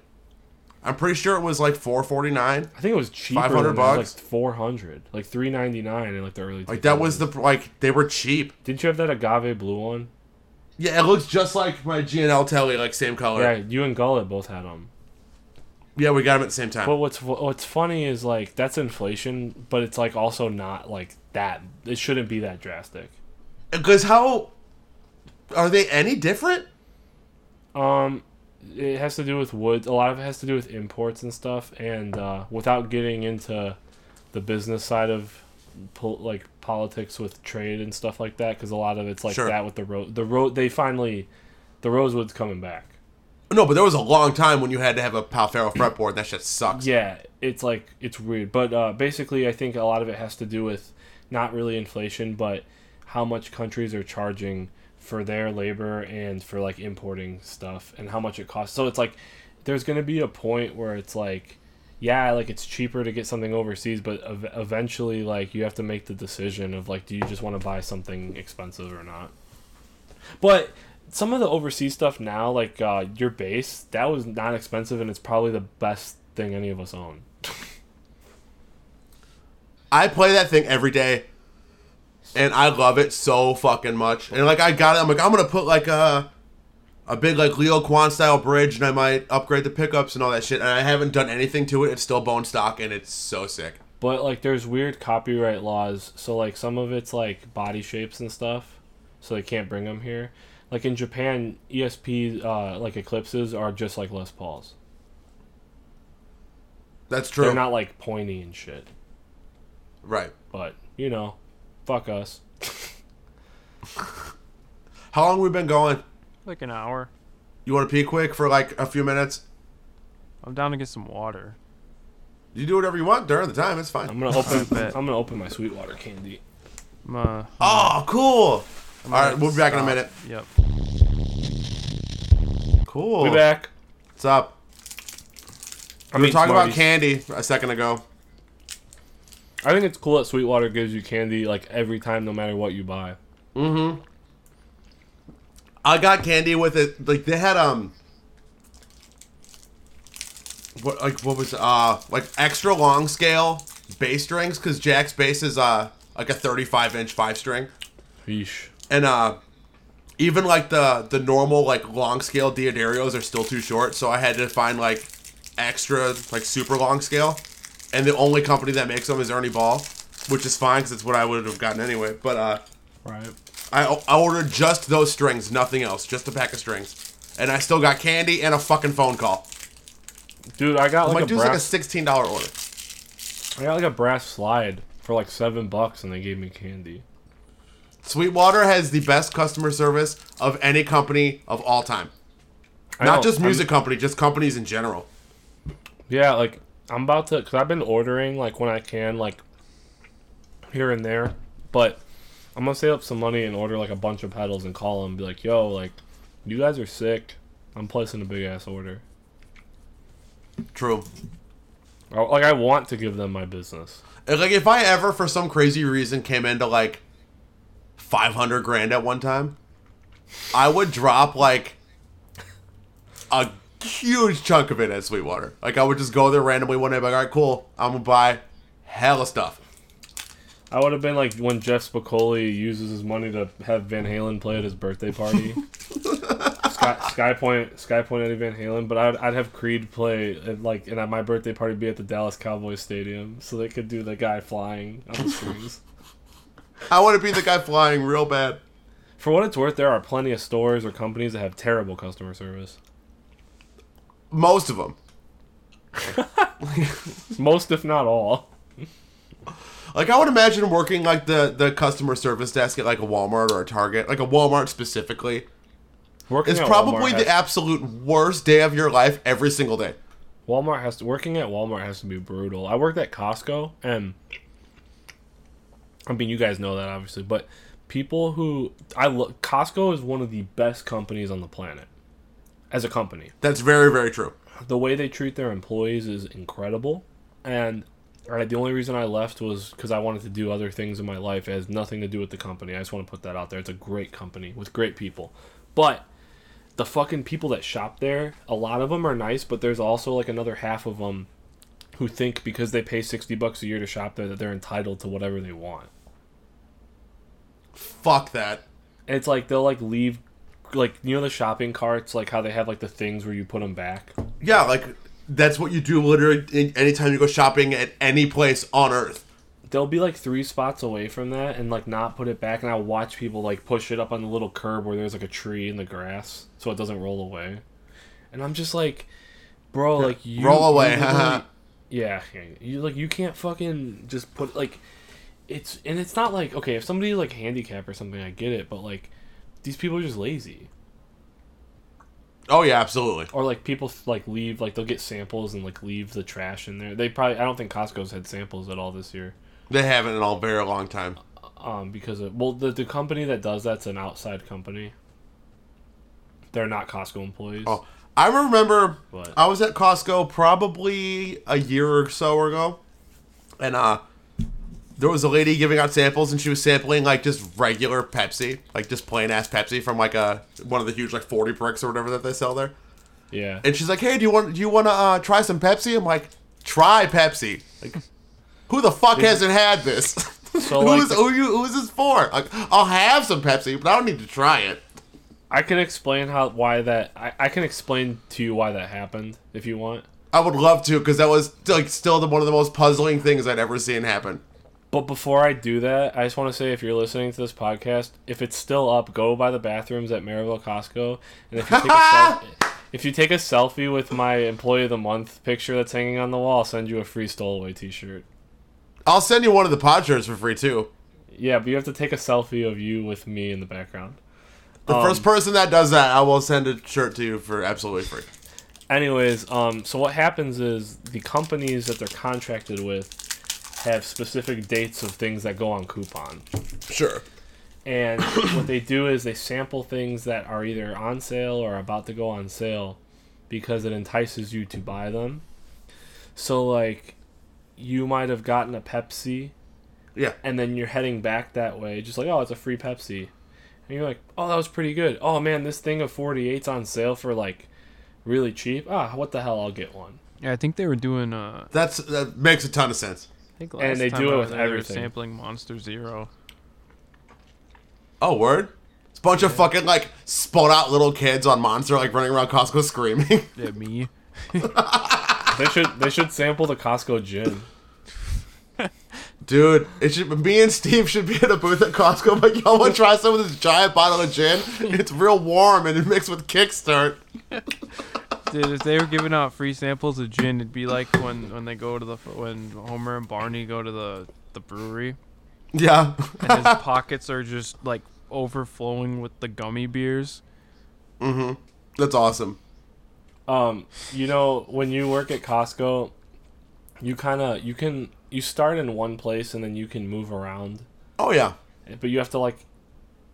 I'm pretty sure it was like four forty nine. I think it was cheaper. 500 than that. It was, bucks? like four hundred, like three ninety nine in like the early. Like that was the like they were cheap. Didn't you have that agave blue one? Yeah, it looks just like my G&L telly, like same color. Yeah, Yeah, you and Gullet both had them. Yeah, we got them at the same time. But what's what's funny is like that's inflation, but it's like also not like that. It shouldn't be that drastic. Because how are they any different? Um, it has to do with wood. A lot of it has to do with imports and stuff. And uh, without getting into the business side of pol- like politics with trade and stuff like that, because a lot of it's like Sure. that with the road. The road they finally, the Rosewood's coming back. No, but there was a long time when you had to have a Pau Ferro fretboard. That shit sucks. Yeah, it's like it's weird, but uh, basically, I think a lot of it has to do with not really inflation, but how much countries are charging for their labor and for like importing stuff and how much it costs. So it's like there's going to be a point where it's like yeah, like it's cheaper to get something overseas, but ev- eventually like you have to make the decision of like do you just want to buy something expensive or not. But some of the overseas stuff now like uh, your base, that was not expensive and it's probably the best thing any of us own. [laughs] I play that thing every day, and I love it so fucking much. And like I got it, I'm like I'm gonna put like a a big like Leo Quan style bridge, and I might upgrade the pickups and all that shit. And I haven't done anything to it. It's still bone stock, and it's so sick. But like there's weird copyright laws, so like some of it's like body shapes and stuff, so they can't bring them here. Like in Japan, ESP uh, like Eclipses are just like Les Pauls. That's true. They're not like pointy and shit. right. But you know, fuck us. [laughs] How long we been going? Like an hour. You want to pee quick for like a few minutes? I'm down to get some water. You do whatever you want during the time. It's fine. I'm gonna open. [laughs] I'm gonna open my Sweetwater candy. I'm, uh, Oh, cool. I'm All right, gonna we'll be back in a minute. Yep. Cool. We back. What's up? I We were mean, talking about candy a second ago. I think it's cool that Sweetwater gives you candy like every time, no matter what you buy. Mm-hmm. I got candy with it. Like they had um. What like what was uh like extra long scale bass strings because Jack's bass is uh like a 35 inch five string Yeesh. and uh even like the the normal like long scale D'Addarios are still too short so I had to find like extra like super long scale and the only company that makes them is Ernie Ball which is fine because it's what I would have gotten anyway but uh Right. I, I ordered just those strings, nothing else, just a pack of strings, and I still got candy and a fucking phone call. Dude, I got like a it's like a sixteen dollar order. I got like a brass slide for like seven bucks, and they gave me candy. Sweetwater has the best customer service of any company of all time. I Not know, just I'm- music company, just companies in general. Yeah, like I'm about to, cause I've been ordering like when I can, like here and there, but I'm gonna save up some money and order like a bunch of pedals and call them, and be like, "Yo, like, you guys are sick. I'm placing a big ass order." True. I- Like I want to give them my business. Like if I ever, for some crazy reason, came into like five hundred grand at one time, I would drop like a huge chunk of it at Sweetwater. Like I would just go there randomly one day, like, all right, cool, I'm gonna buy hella stuff. I would have been like when Jeff Spicoli uses his money to have Van Halen play at his birthday party. [laughs] Sky, Sky Point, Sky Point Eddie Van Halen, but I'd, I'd have Creed play at like and at my birthday party be at the Dallas Cowboys stadium, so they could do the guy flying on the strings. [laughs] I want to be the guy flying real bad. For what it's worth, there are plenty of stores or companies that have terrible customer service. Most of them. [laughs] Most, if not all. Like I would imagine working like the the customer service desk at like a Walmart or a Target, like a Walmart specifically, Working is probably Walmart the has, absolute worst day of your life every single day. Walmart has to working at Walmart has to be brutal. I worked at Costco and I mean you guys know that obviously, but people who I look Costco is one of the best companies on the planet as a company. That's very very true. The way they treat their employees is incredible and right, the only reason I left was because I wanted to do other things in my life. It has nothing to do with the company. I just want to put that out there. It's a great company with great people. But the fucking people that shop there, a lot of them are nice, but there's also like another half of them who think because they pay 60 bucks a year to shop there that they're entitled to whatever they want. Fuck that. And it's like they'll like leave like you know the shopping carts like how they have like the things where you put them back. Yeah, like that's what you do literally anytime you go shopping at any place on earth. they'll be like three spots away from that and like not put it back and I'll watch people like push it up on the little curb where there's like a tree in the grass so it doesn't roll away. And I'm just like bro, like you Roll away, you yeah, you like you can't fucking just put like it's and it's not like okay, if somebody like handicap or something I get it, but like these people are just lazy. Oh yeah, absolutely. Or like people like leave like they'll get samples and like leave the trash in there. They probably I don't think Costco's had samples at all this year. They haven't in a very long time. um, because of well, the the company that does that's an outside company. They're not Costco employees. Oh, I remember But- I was at Costco probably a year or so ago, and uh, there was a lady giving out samples, and she was sampling like just regular Pepsi, like just plain ass Pepsi from like a one of the huge like forty bricks or whatever that they sell there. Yeah, And she's like, "Hey, do you want do you want to uh, try some Pepsi?" I'm like, "Try Pepsi." Like, who the fuck hasn't had this? [laughs] So, like, who's the- who you who is this for? Like, I'll have some Pepsi, but I don't need to try it. I can explain how why that I, I can explain to you why that happened if you want. I would love to because that was like still the, one of the most puzzling things I'd ever seen happen. But before I do that, I just want to say if you're listening to this podcast, if it's still up, go by the bathrooms at Maryville Costco, and if you take a [laughs] selfie, if you take a selfie with my employee of the month picture that's hanging on the wall, I'll send you a free stowaway T-shirt. I'll send you one of the pod shirts for free too. Yeah, but you have to take a selfie of you with me in the background. The Um, first person that does that, I will send a shirt to you for absolutely free. Anyways, um, so what happens is the companies that they're contracted with have specific dates of things that go on coupon. Sure. And [coughs] what they do is they sample things that are either on sale or about to go on sale because it entices you to buy them. So, like, you might have gotten a Pepsi Yeah. and then you're heading back that way, just like, oh, it's a free Pepsi. And you're like, oh, that was pretty good. Oh, man, this thing of 48's on sale for, like, really cheap. Ah, what the hell, I'll get one. Yeah, I think they were doing. Uh, That's that makes a ton of sense. I think And they time do I it was with there, they were everything. sampling Monster Zero. Oh, word. It's a bunch of fucking like spun out little kids on Monster like running around Costco screaming. Yeah, me. [laughs] They should they should sample the Costco gin. Dude, it should me and Steve should be in a booth at Costco, but y'all want to try some of this giant bottle of gin? [laughs] It's real warm and it mixed with Kickstart. [laughs] Dude, if they were giving out free samples of gin, it'd be like when when they go to the when Homer and Barney go to the the brewery, Yeah. and his [laughs] pockets are just like overflowing with the gummy beers. Mm-hmm. That's awesome. Um, you know, when you work at Costco, you kind of you can you start in one place and then you can move around, Oh yeah. but you have to like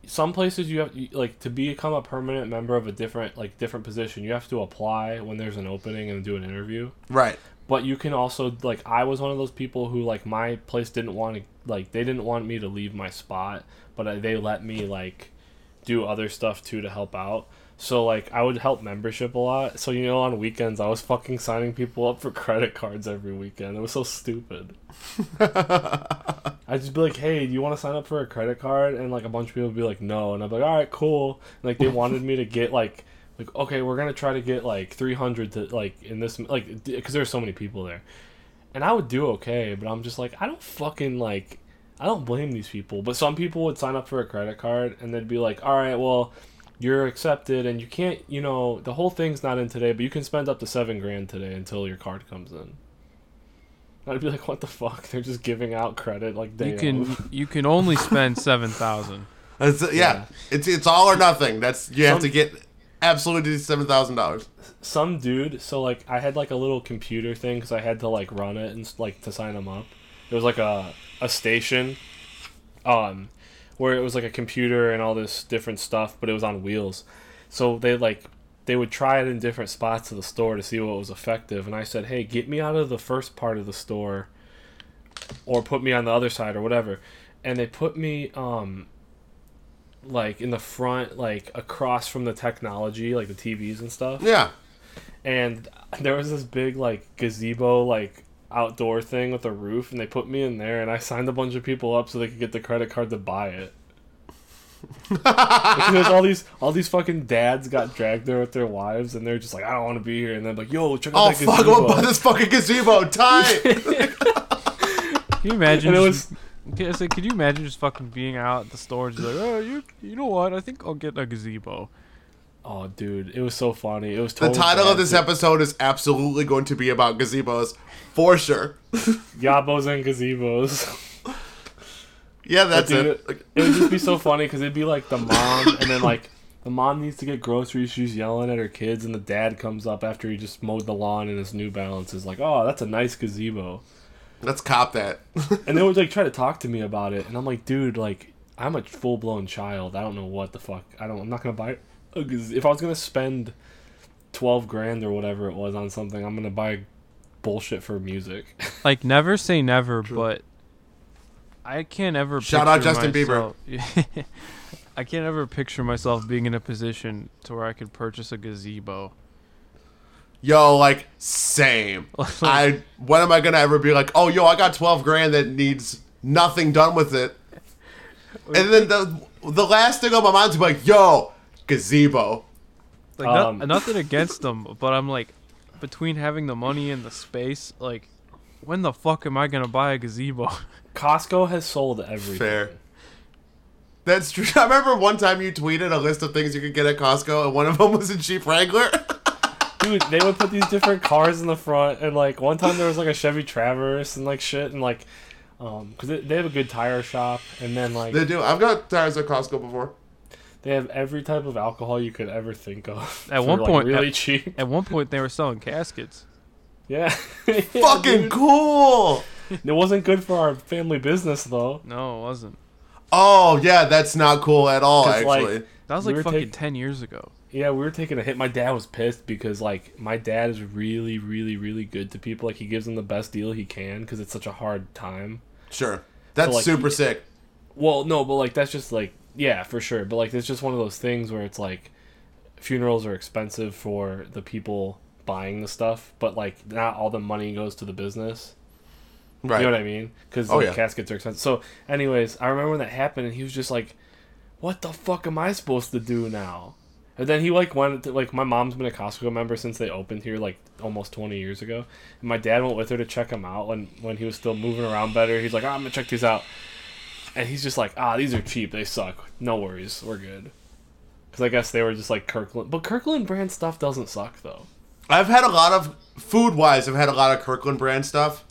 some places you have like to become a permanent member of a different like different position. You have to apply when there's an opening and do an interview. Right. But you can also like I was one of those people who like my place didn't want to like they didn't want me to leave my spot, but they let me like do other stuff too to help out. So like I would help membership a lot. So you know on weekends I was fucking signing people up for credit cards every weekend. It was so stupid. [laughs] I'd just be like, "Hey, do you want to sign up for a credit card?" And like a bunch of people would be like, "No," and I'd be like, "All right, cool." And, like they [laughs] wanted me to get like, like okay, we're gonna try to get like three hundred to like in this like because there's so many people there, and I would do okay, but I'm just like I don't fucking like I don't blame these people. But some people would sign up for a credit card and they'd be like, "All right, well." You're accepted, and you can't. You know, the whole thing's not in today, but you can spend up to seven grand today until your card comes in. I'd be like, "What the fuck? [laughs] They're just giving out credit like they You can you can only spend seven thousand. [laughs] Yeah. Yeah. It's it's all or nothing. That's you have Some- to get absolutely seven thousand dollars. some dude so like i had like a little computer thing because i had to like run it and like to sign them up it was like a, a station um where it was like a computer and all this different stuff but it was on wheels. So they like they would try it in different spots of the store to see what was effective. And i said hey get me out of the first part of the store or put me on the other side or whatever. And they put me um like in the front like across from the technology like the tvs and stuff. Yeah. and there was this big like gazebo like outdoor thing with a roof and they put me in there and I signed a bunch of people up so they could get the credit card to buy it. [laughs] because all these all these fucking dads got dragged there with their wives and they're just like I don't want to be here and they're like yo check out Oh that fuck! Gazebo. gonna buy this fucking gazebo. Tight. [laughs] Can you imagine? And it just- Okay, so could you imagine just fucking being out at the store and just like, oh, you, you know what? I think I'll get a gazebo. Oh dude, it was so funny. It was the total title of dads. this episode is absolutely going to be about gazebos, for sure. [laughs] Yabos and gazebos. Yeah, that's dude, it. It would just be so funny because it'd be like the mom, and then like the mom needs to get groceries. She's yelling at her kids, and the dad comes up after he just mowed the lawn in his New Balance. Is like, oh, that's a nice gazebo. let's cop that. [laughs] And they would like try to talk to me about it, and I'm like, dude, like I'm a full blown child. I don't know what the fuck. I don't. I'm not gonna buy If I was gonna spend twelve grand or whatever it was on something, I'm gonna buy bullshit for music. [laughs] Like, never say never, but I can't ever. Shout out picture Justin Bieber. myself- [laughs] I can't ever picture myself being in a position to where I could purchase a gazebo. yo, like same. [laughs] I when am I gonna ever be like, oh, yo, I got twelve grand that needs nothing done with it, and then the the last thing on my mind is like, yo, gazebo. Like, no- Um, nothing against them, but I'm like, between having the money and the space, like, when the fuck am I gonna buy a gazebo? [laughs] Costco has sold everything. Fair. That's true. [laughs] I remember one time you tweeted a list of things you could get at Costco, and one of them was a Jeep Wrangler. [laughs] Dude, they would put these different cars in the front, and like one time there was like a Chevy Traverse and like shit, and like, um, cause they, they have a good tire shop, and then like they do. I've got tires at Costco before. They have every type of alcohol you could ever think of. At [laughs] for, one like, point- really at- cheap. At one point, they were selling caskets. Yeah, [laughs] Yeah, Fucking dude. cool. It wasn't good for our family business though. No, it wasn't. Oh yeah, that's not cool at all. 'Cause, like, Actually, That was like were fucking taking- ten years ago. Yeah, we were taking a hit. My dad was pissed because like my dad is really, really, really good to people. Like he gives them the best deal he can because it's such a hard time. sure, that's like, super he- sick. Well, no, but like that's just like yeah, for sure. But like it's just one of those things where it's like funerals are expensive for the people buying the stuff, but like not all the money goes to the business. Right. You know what I mean? Because Oh, the yeah. caskets are expensive. So, anyways, I remember when that happened, and he was just like, "What the fuck am I supposed to do now?" And then he like went to, like my mom's been a Costco member since they opened here like almost twenty years ago, and my dad went with her to check them out when when he was still moving around better. He's like, oh, "I'm gonna check these out," and he's just like, "Ah, these are cheap. They suck. No worries, we're good." Because I guess they were just like Kirkland, but Kirkland brand stuff doesn't suck though. I've had a lot of food wise. I've had a lot of Kirkland brand stuff.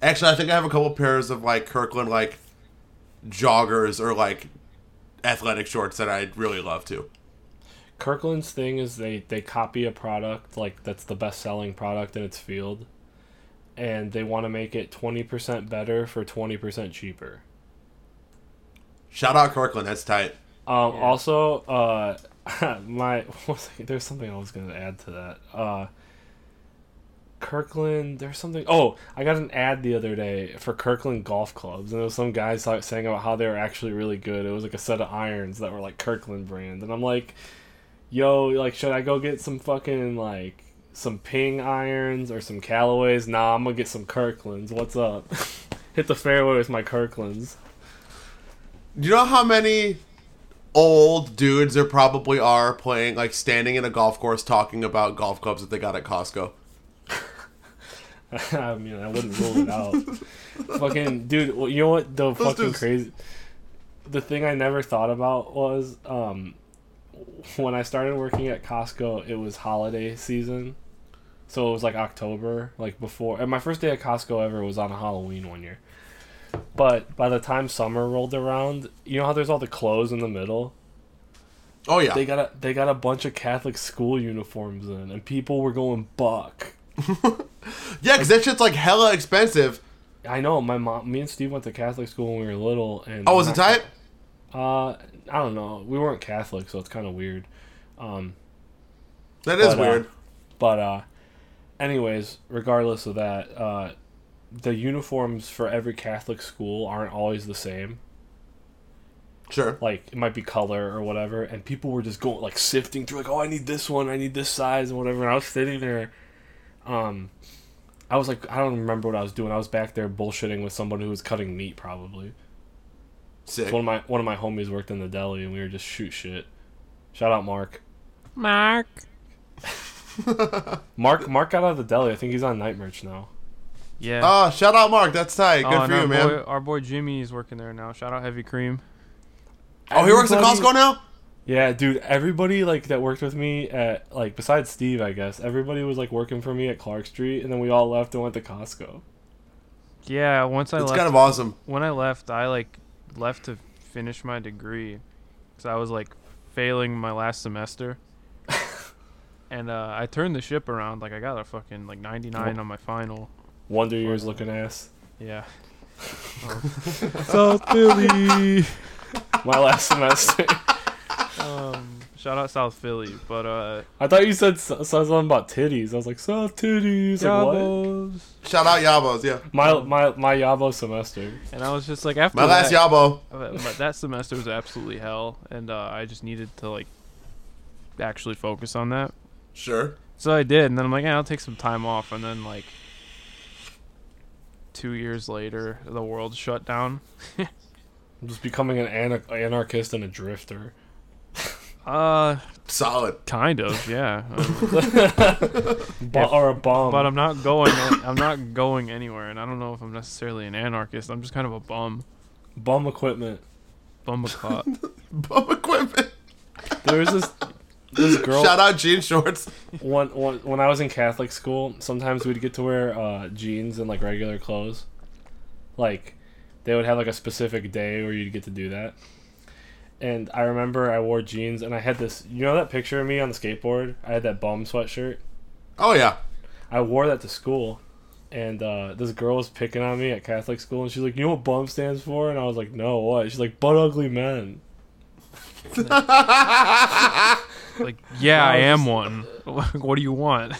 Actually, I think I have a couple pairs of like Kirkland like joggers or like athletic shorts that I'd really love to. Kirkland's thing is they they copy a product like that's the best selling product in its field, and they want to make it twenty percent better for twenty percent cheaper. Shout out Kirkland, that's tight. Um, Yeah. Also, uh, [laughs] my [laughs] what was I- there's something I was gonna add to that. Uh, Kirkland, there's something. Oh, I got an ad the other day for Kirkland golf clubs, and there was some guys like, saying about how they were actually really good. It was like a set of irons that were like Kirkland brand, and I'm like, yo, like, should I go get some fucking like some Ping irons or some Callaways? Nah, I'm gonna get some Kirklands. What's up? [laughs] Hit the fairway with my Kirklands. Do you know how many old dudes there probably are playing, like standing in a golf course talking about golf clubs that they got at Costco? [laughs] I mean, I wouldn't rule it out. [laughs] fucking dude, you know what? The fucking dudes- crazy. The thing I never thought about was um, when I started working at Costco. It was holiday season, so it was like October, like before. And my first day at Costco ever was on a Halloween one year. But by the time summer rolled around, you know how there's all the clothes in the middle. Oh yeah, They got a they got a bunch of Catholic school uniforms in, and people were going buck. [laughs] yeah, because that shit's like hella expensive. I know my mom, me and Steve went to Catholic school when we were little, and Oh, was it tight? Uh, I don't know. We weren't Catholic, so it's kind of weird. Um, That is But, uh, weird. but uh, anyways, regardless of that, uh, the uniforms for every Catholic school aren't always the same. Sure. Like it might be color or whatever, and people were just going like sifting through, like, oh, I need this one, I need this size, and whatever. And I was sitting there, um, I was like, I don't remember what I was doing. I was back there bullshitting with somebody who was cutting meat, probably. Sick. One of my one of my homies worked in the deli, and we were just shoot shit. Shout out Mark. Mark. [laughs] Mark Mark got out of the deli. I think he's on night merch now. Yeah. Oh, shout out Mark. That's tight. Good oh, for you, our man. Boy, our boy Jimmy is working there now. Shout out Heavy Cream. oh, he works at Costco now. Yeah, dude. Everybody like that worked with me at like besides Steve, I guess. Everybody was like working for me at Clark Street, and then we all left and went to Costco. Yeah. Once I left. It's left, kind of awesome. when I left, I like left to finish my degree, because I was like failing my last semester. [laughs] and uh, I turned the ship around. Like I got a fucking like 99 on my final. Wonder Years looking ass. Yeah. [laughs] South Philly. [laughs] My last semester. Um, shout out South Philly, but uh, I thought you said s- something about titties. I was like, South titties. Like, what? Yabos. Shout out Yabos. Yeah. My my my Yabo semester. And I was just like, after My last that, Yabo. uh, but that semester was absolutely hell, and uh, I just needed to like actually focus on that. Sure. So I did, and then I'm like, yeah, I'll take some time off, and then like two years later, the world shut down. I'm just becoming an anar- anarchist and a drifter. Uh, Solid. kind of, yeah. [laughs] Um, or a bum. but I'm not going. I'm not going anywhere, and I don't know if I'm necessarily an anarchist. I'm just kind of a bum, bum equipment. bum a. [laughs] Bum equipment. There was this this [laughs] girl Shout out jean shorts. [laughs] when, when when I was in Catholic school, sometimes we'd get to wear uh, jeans and like regular clothes. Like they would have like a specific day where you'd get to do that. And I remember I wore jeans and I had this you know that picture of me on the skateboard? I had that bum sweatshirt. Oh yeah. I wore that to school. and uh, this girl was picking on me at Catholic school, and she's like, "You know what bum stands for?" And I was like, "No, what?" She's like, "Butt ugly men." [laughs] Like, yeah, I am one. [laughs] what do you want?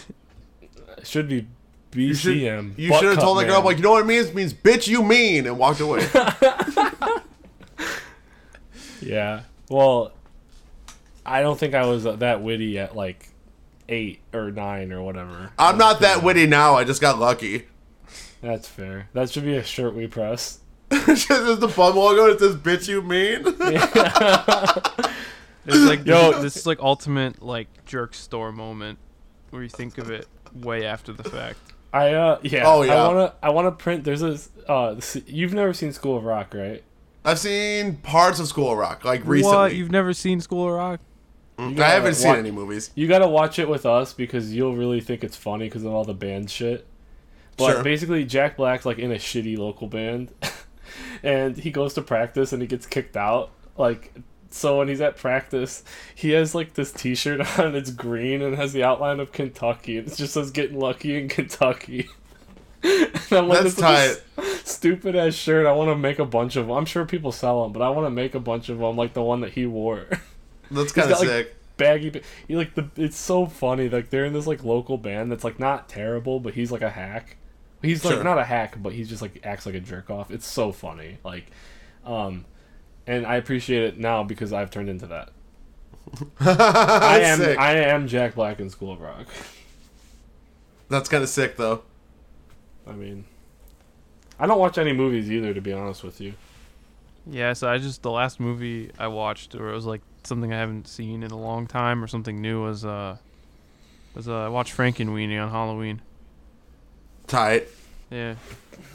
It should be You should, BCM. you butt should have cut told that girl, man. like, you know what it means? It means bitch, you mean, and walked away. [laughs] Yeah. Well, I don't think I was that witty at like eight or nine or whatever. I'm not that witty now. I just got lucky. That's fair. That should be a shirt we press. [laughs] It's just the bum logo. It says "bitch, you mean." It's like [laughs] Yo. this, this is like ultimate like jerk store moment where you think of it way after the fact. I uh yeah. Oh, yeah. I wanna I wanna print. There's a uh. s- You've never seen School of Rock, right? I've seen parts of School of Rock, like recently. What? You've never seen School of Rock? I gotta haven't seen watch- any movies. You gotta watch it with us because you'll really think it's funny because of all the band shit. But Sure. basically, Jack Black's like in a shitty local band, [laughs] and he goes to practice and he gets kicked out. Like, so when he's at practice, he has like this T-shirt [laughs] on. It's green and has the outline of Kentucky, and it just says "Getting Lucky in Kentucky." [laughs] and I'm like, That's this is stupid ass shirt. I want to make a bunch of. them. I'm sure people sell them, but I want to make a bunch of them like the one that he wore. [laughs] That's kind of got, like, sick. baggy. like the. It's so funny. Like they're in this like local band that's like not terrible, but he's like a hack. He's like Sure. not a hack, but he's just like acts like a jerk off. It's so funny. Like, um, and I appreciate it now because I've turned into that. [laughs] I am. sick. I am Jack Black in School of Rock. That's kind of sick, though. I mean, I don't watch any movies either, to be honest with you. Yeah, so I just the last movie I watched, or it was like something I haven't seen in a long time, or something new was uh was uh I watched Frankenweenie on Halloween. Tight. Yeah,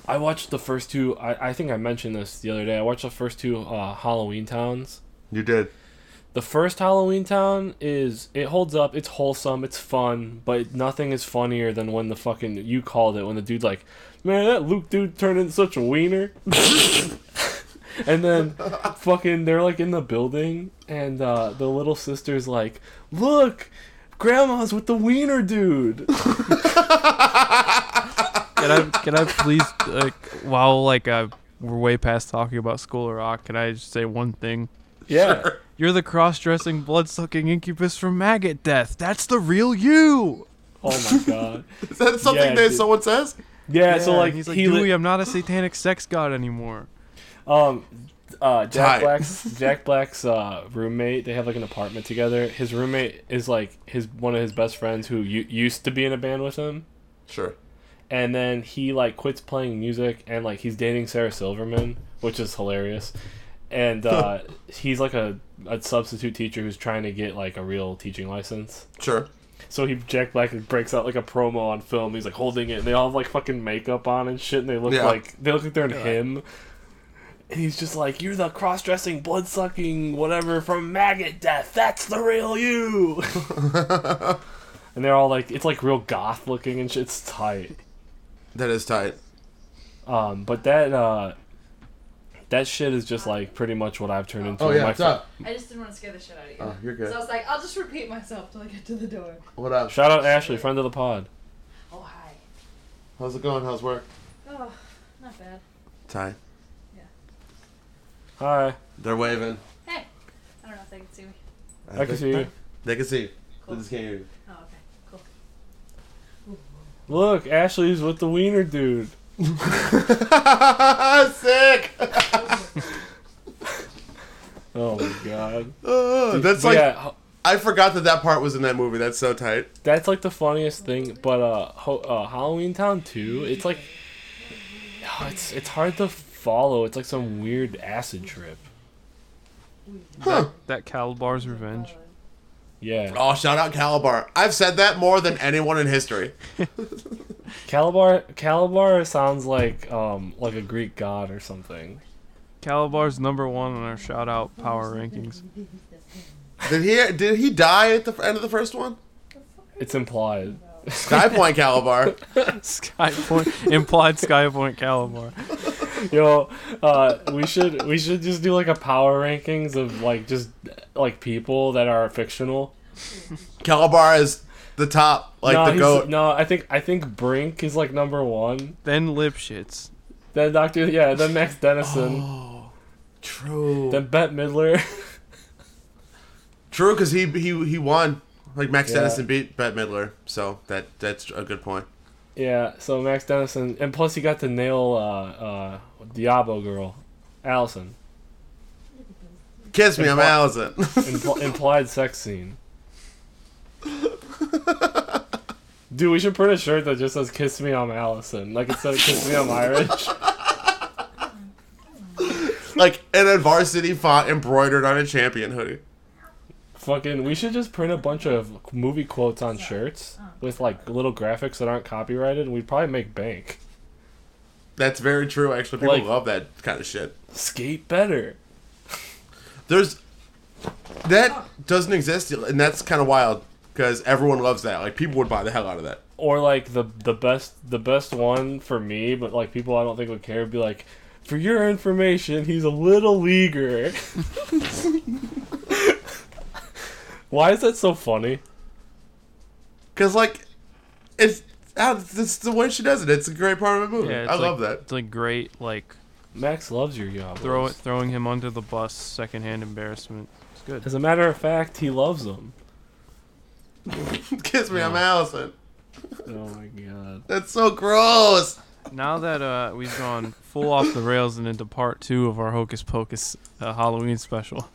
I watched the first two. I, I think I mentioned this the other day. I watched the first two uh, Halloween Towns. You did. The first Halloween Town is it holds up. It's wholesome. It's fun, but nothing is funnier than when the fucking you called it when the dude like, man, that Luke dude turned into such a wiener. [laughs] and then fucking they're like in the building and uh, the little sister's like, look, grandma's with the wiener dude. [laughs] [laughs] can I can I please like while like uh, we're way past talking about School of Rock, can I just say one thing? Yeah. You're the cross-dressing, blood-sucking incubus from Maggot Death. That's the real you. Oh my god. [laughs] Is that something Yeah, that dude. someone says? Yeah. so like he's like, he li- Dewey, I'm not a satanic sex god anymore. Um, uh, Jack Tight. Black's [laughs] Jack Black's uh, roommate. They have like an apartment together. His roommate is like his one of his best friends who u- used to be in a band with him, Sure. And then he like quits playing music and like he's dating Sarah Silverman, which is hilarious. And uh, [laughs] he's like a, a substitute teacher who's trying to get like a real teaching license. Sure. So he Jack Black breaks out like a promo on film. He's like holding it, and they all have like fucking makeup on and shit, and they look Yeah. like they look like they're in him. And he's just like, "You're the cross-dressing, blood-sucking, whatever from Maggot Death. That's the real you." [laughs] and they're all like, it's like real goth looking and shit. It's tight. That is tight. Um, but that uh, that shit is just like pretty much what I've turned into. Oh yeah, My what's fr- up? I just didn't want to scare the shit out of you. Oh, you're good. So I was like, I'll just repeat myself till I get to the door. What up? Shout out Ashley, friend of the pod. Oh, hi. How's it going? How's work? Oh, not bad. Tight. Yeah. Hi, They're waving. Hey. I don't know if they can see me. I can see you. They can see. you. Cool. They just can't hear you. Okay. Cool. Look, Ashley's with the wiener dude. [laughs] Sick. [laughs] Oh my god. Uh, that's like yeah, I forgot that that part was in that movie. That's so tight. that's like the funniest thing. But uh, ho- uh Halloween Town 2, it's like oh, it's it's hard to follow. It's like some weird acid trip. Huh. That Kalabar's Revenge. Yeah. Oh, shout out Kalabar. I've said that more than anyone in history. [laughs] Kalabar Kalabar sounds like um like a Greek god or something. Kalabar's number one on our shout out power rankings. Did he did he die at the end of the first one? It's implied. Sky Point Kalabar. [laughs] Skypoint implied Skypoint Kalabar. [laughs] [laughs] Yo, uh, we should we should just do like a power rankings of like just like people that are fictional. Kalabar is the top, like no, the goat. no, I think I think Brink is like number one. Then Lipschitz. Then Doctor, yeah, then Max Dennison, Oh, true. then Bette Midler. [laughs] True, because he he he won. Like Max Yeah. Dennison beat Bette Midler, so that that's a good point. yeah, so Max Dennison, and plus he got to nail uh, uh, Diablo girl, Allison. Kiss me, I'm Allison. Impl- [laughs] implied sex scene. Dude, we should print a shirt that just says "Kiss me, I'm Allison." Like instead of "Kiss me, I'm Irish." like in a varsity font embroidered on a champion hoodie. Fucking, we should just print a bunch of movie quotes on shirts with like little graphics that aren't copyrighted, and we'd probably make bank. That's very true. Actually, people Like- love that kind of shit. Skate better. There's that doesn't exist, and that's kind of wild because everyone loves that. Like people would buy the hell out of that. Or like the the best the best one for me, but like people I don't think would care would be like, for your information, he's a little leaguer. [laughs] Why is that so funny? [laughs] Because like it's ah, it's the way she does it. It's a great part of the movie. Yeah, I like, love that. It's like great, like Max loves your job. throw it, throwing him under the bus, secondhand embarrassment. It's good. As a matter of fact, he loves them. [laughs] Kiss me, I'm Allison. Oh my god. That's so gross. Now that uh, we've gone full off the rails and into part two of our Hocus Pocus uh, Halloween special,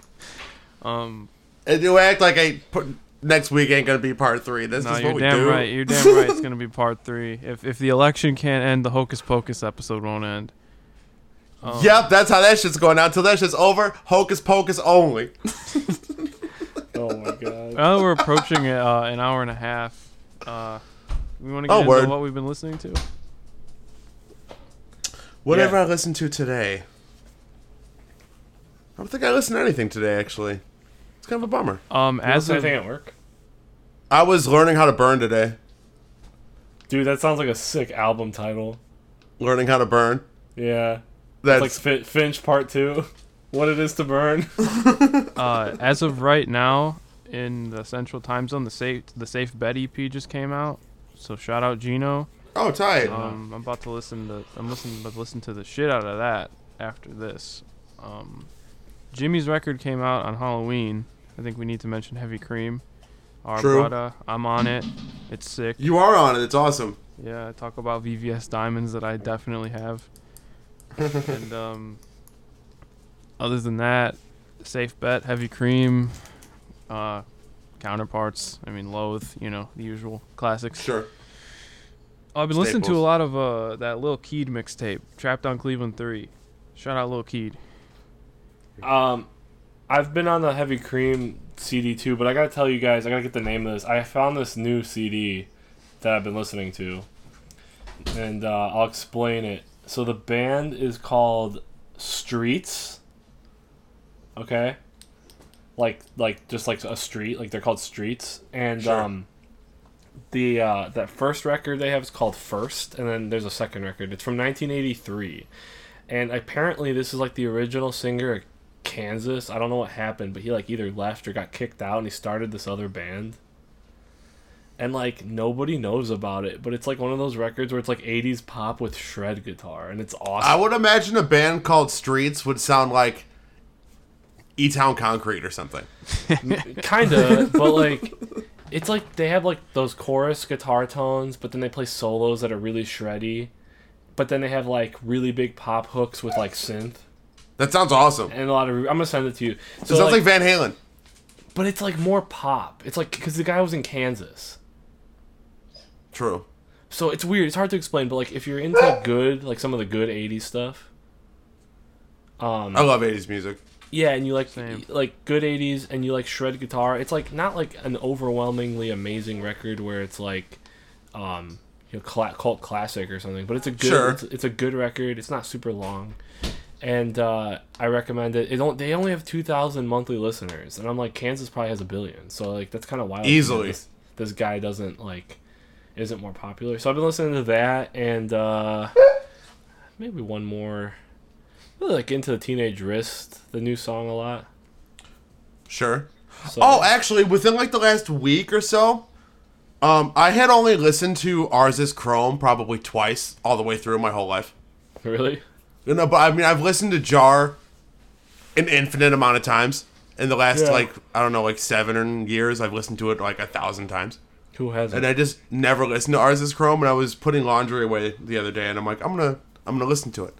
um, And you act like I put, next week ain't gonna be part three. This no, is you're what we damn do. right. You're damn right. It's gonna be part three. If if the election can't end, the Hocus Pocus episode won't end. Um, Yep, that's how that shit's going down. Till that shit's over, hocus pocus only. [laughs] Oh my god. Now that we're approaching uh, an hour and a half, uh, we want to get Oh, into word. what we've been listening to. Whatever Yeah. I listened to today. I don't think I listened to anything today, actually. It's kind of a bummer. Um, As as anything at work? I was learning how to burn today. Dude, that sounds like a sick album title. Learning how to burn. Yeah. That's It's like Fin- Finch Part 2. [laughs] What it is to burn. [laughs] uh, as of right now in the Central Time Zone, the safe the Safe Bet EP just came out. So shout out Gino. oh tight. Um, I'm about to listen to I'm listening to listen to the shit out of that after this. Um, Jimmy's record came out on Halloween. I think we need to mention Heavy Cream. Our True. brother, I'm on it. It's sick. you are on it. It's awesome. Yeah, I talk about VVS diamonds that I definitely have. [laughs] and um, other than that, safe bet, heavy cream, uh, counterparts. I mean, loathe. You know, the usual classics. Sure. I've been listening to a lot of uh, that Lil Keed mixtape, Trapped on Cleveland Three. Shout out Lil Keed. Um, I've been on the Heavy Cream CD too, but I gotta tell you guys, I gotta get the name of this. I found this new CD that I've been listening to, and uh, I'll explain it. So the band is called Streets. Okay. Like like just like a street, like they're called Streets, and Sure. um. The uh, that first record they have is called First, and then there's a second record. It's from 1983, and apparently this is like the original singer Kansas. I don't know what happened, but he like either left or got kicked out, and he started this other band. And like nobody knows about it, but it's like one of those records where it's like 80s pop with shred guitar, and it's awesome. I would imagine a band called Streets would sound like E Town Concrete or something. [laughs] kind of but like it's like they have like those chorus guitar tones but then they play solos that are really shreddy but then they have like really big pop hooks with like synth That sounds awesome. and a lot of i'm gonna send it to you So it sounds like, Van Halen. but it's like more pop it's like because the guy was in kansas True. so it's weird it's hard to explain but like if you're into [laughs] good like some of the good 80s stuff um I love 80s music. Yeah, and you like Same. like good '80s, and you like shred guitar. It's like not like an overwhelmingly amazing record where it's like, um, you know, cla- cult classic or something. But it's a good, Sure. it's, it's a good record. It's not super long, and uh, I recommend it. It don't. They only have two thousand monthly listeners, and I'm like, Kansas probably has a billion. So like that's kind of wild. Easily. This, this guy doesn't like, isn't more popular. So I've been listening to that, and uh, maybe one more. Really like into the Teenage Wrist, the new song a lot. Sure. So, Oh, actually, within like the last week or so, Um, I had only listened to Ours is Chrome probably twice all the way through my whole life. [laughs] Really? You know, but I mean, I've listened to Jar an infinite amount of times in the last Yeah. like I don't know, like seven years. I've listened to it like a thousand times, Who hasn't? and I just never listened to Ours is Chrome. And I was putting laundry away the other day, and I'm like, I'm gonna, I'm gonna listen to it,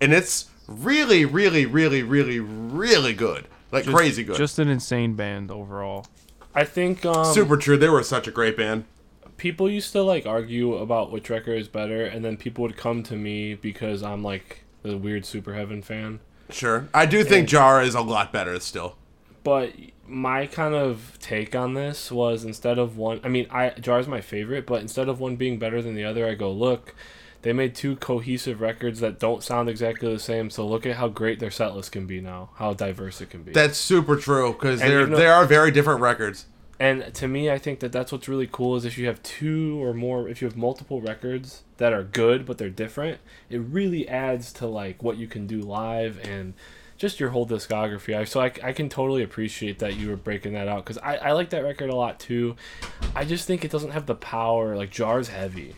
and it's really, really, really, really, really good, like Just- crazy good. Just an insane band overall. I think um, Super true. They were such a great band. people used to like argue about which record is better, and then people would come to me because I'm like the weird Superheaven fan. Sure, I do think And- Jar is a lot better still. But my kind of take on this was instead of one, I mean, I Jar's my favorite, but instead of one being better than the other, I go look. They made two cohesive records that don't sound exactly the same. So look at how great their set list can be now, how diverse it can be. That's super true because they're they are very different records. And to me, I think that that's what's really cool is if you have two or more, if you have multiple records that are good but they're different, it really adds to like what you can do live and just your whole discography. I, so I, I can totally appreciate that you were breaking that out because I, I like that record a lot too. I just think it doesn't have the power like Jar's heavy.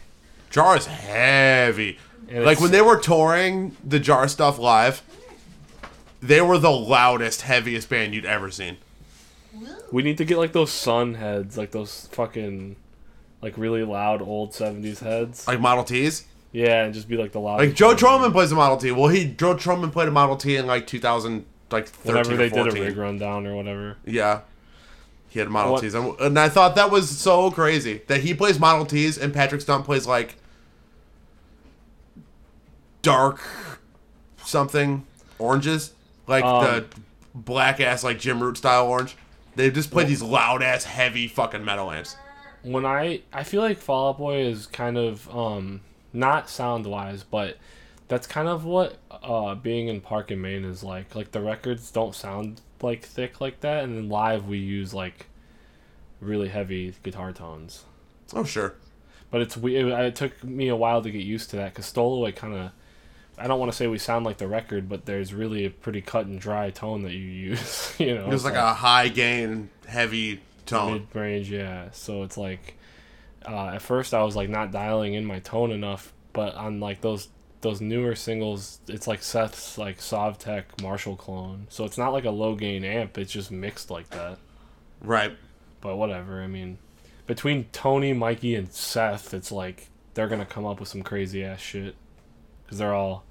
Jar is heavy. And like when they were touring the Jar stuff live, they were the loudest, heaviest band you'd ever seen. We need to get like those Sunn heads, like those fucking like really loud old seventies heads. Like Model Ts. Yeah, and just be like the loud. Like Joe one. Trohman plays a Model T. Well, he Joe Trohman played a Model T in like 2000, like 13 Whenever or they did a rig rundown or whatever. Yeah. He had Model What- Ts. And and I thought that was so crazy that he plays Model Ts and Patrick Stump plays like dark something oranges. Like Um, the black ass, like Jim Root style orange. They just play these loud ass, heavy fucking metal amps. when I I feel like Fall Out Boy is kind of um not sound wise, but that's kind of what uh being in Park and Maine is like. Like the records don't sound like thick like that, and then live we use like really heavy guitar tones. Oh, sure. But it's we it, it took me a while to get used to that because Stowaway kind of. I don't want to say we sound like the record, but there's really a pretty cut and dry tone that you [laughs] use. You know, It was like a high gain, heavy tone. mid range yeah so it's like uh, at first i was like not dialing in my tone enough but on like those those newer singles it's like seth's like Sovtek marshall clone so it's not like a low gain amp it's just mixed like that Right. but whatever i mean between tony mikey and seth it's like they're gonna come up with some crazy ass shit because they're all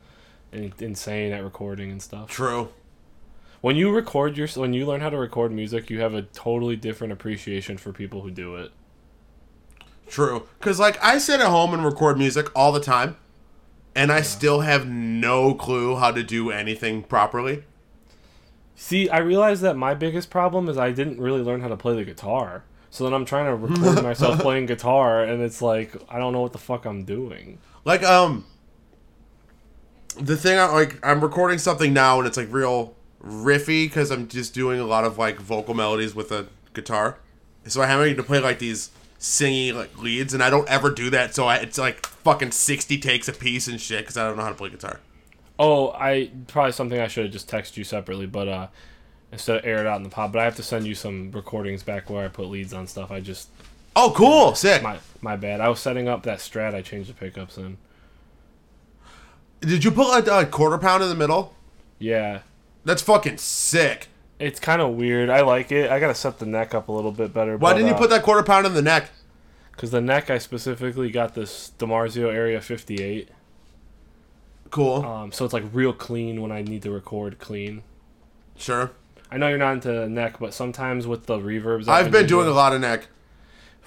in- insane at recording and stuff True. when you record your when you learn how to record music you have a totally different appreciation for people who do it True. Because, like, I sit at home and record music all the time, and I still have no clue how to do anything properly. See, I realized that my biggest problem is I didn't really learn how to play the guitar. So then I'm trying to record [laughs] myself playing guitar, and it's like I don't know what the fuck I'm doing. Like, um, the thing, I like, I'm recording something now, and it's, like, real riffy because I'm just doing a lot of, like, vocal melodies with a guitar. So I'm having to play, like, these singy, like, leads, and I don't ever do that, so I, it's, like, fucking 60 takes a piece and shit because I don't know how to play guitar. Oh, I probably something I should have just texted you separately, but uh, instead of air it out in the pod. But I have to send you some recordings back where I put leads on stuff. I just Oh, cool. Sick. my my bad. I was setting up that strat. I changed the pickups in. Did you put, like, a quarter pound in the middle? Yeah, That's fucking sick. it's kind of weird. I like it. I gotta set the neck up a little bit better. Why didn't you put that quarter pound in the neck? Because the neck, I specifically got this DiMarzio Area 58. Cool. Um, so it's like real clean when I need to record clean. sure. I know you're not into neck, but sometimes with the reverbs, I've been doing a lot of neck.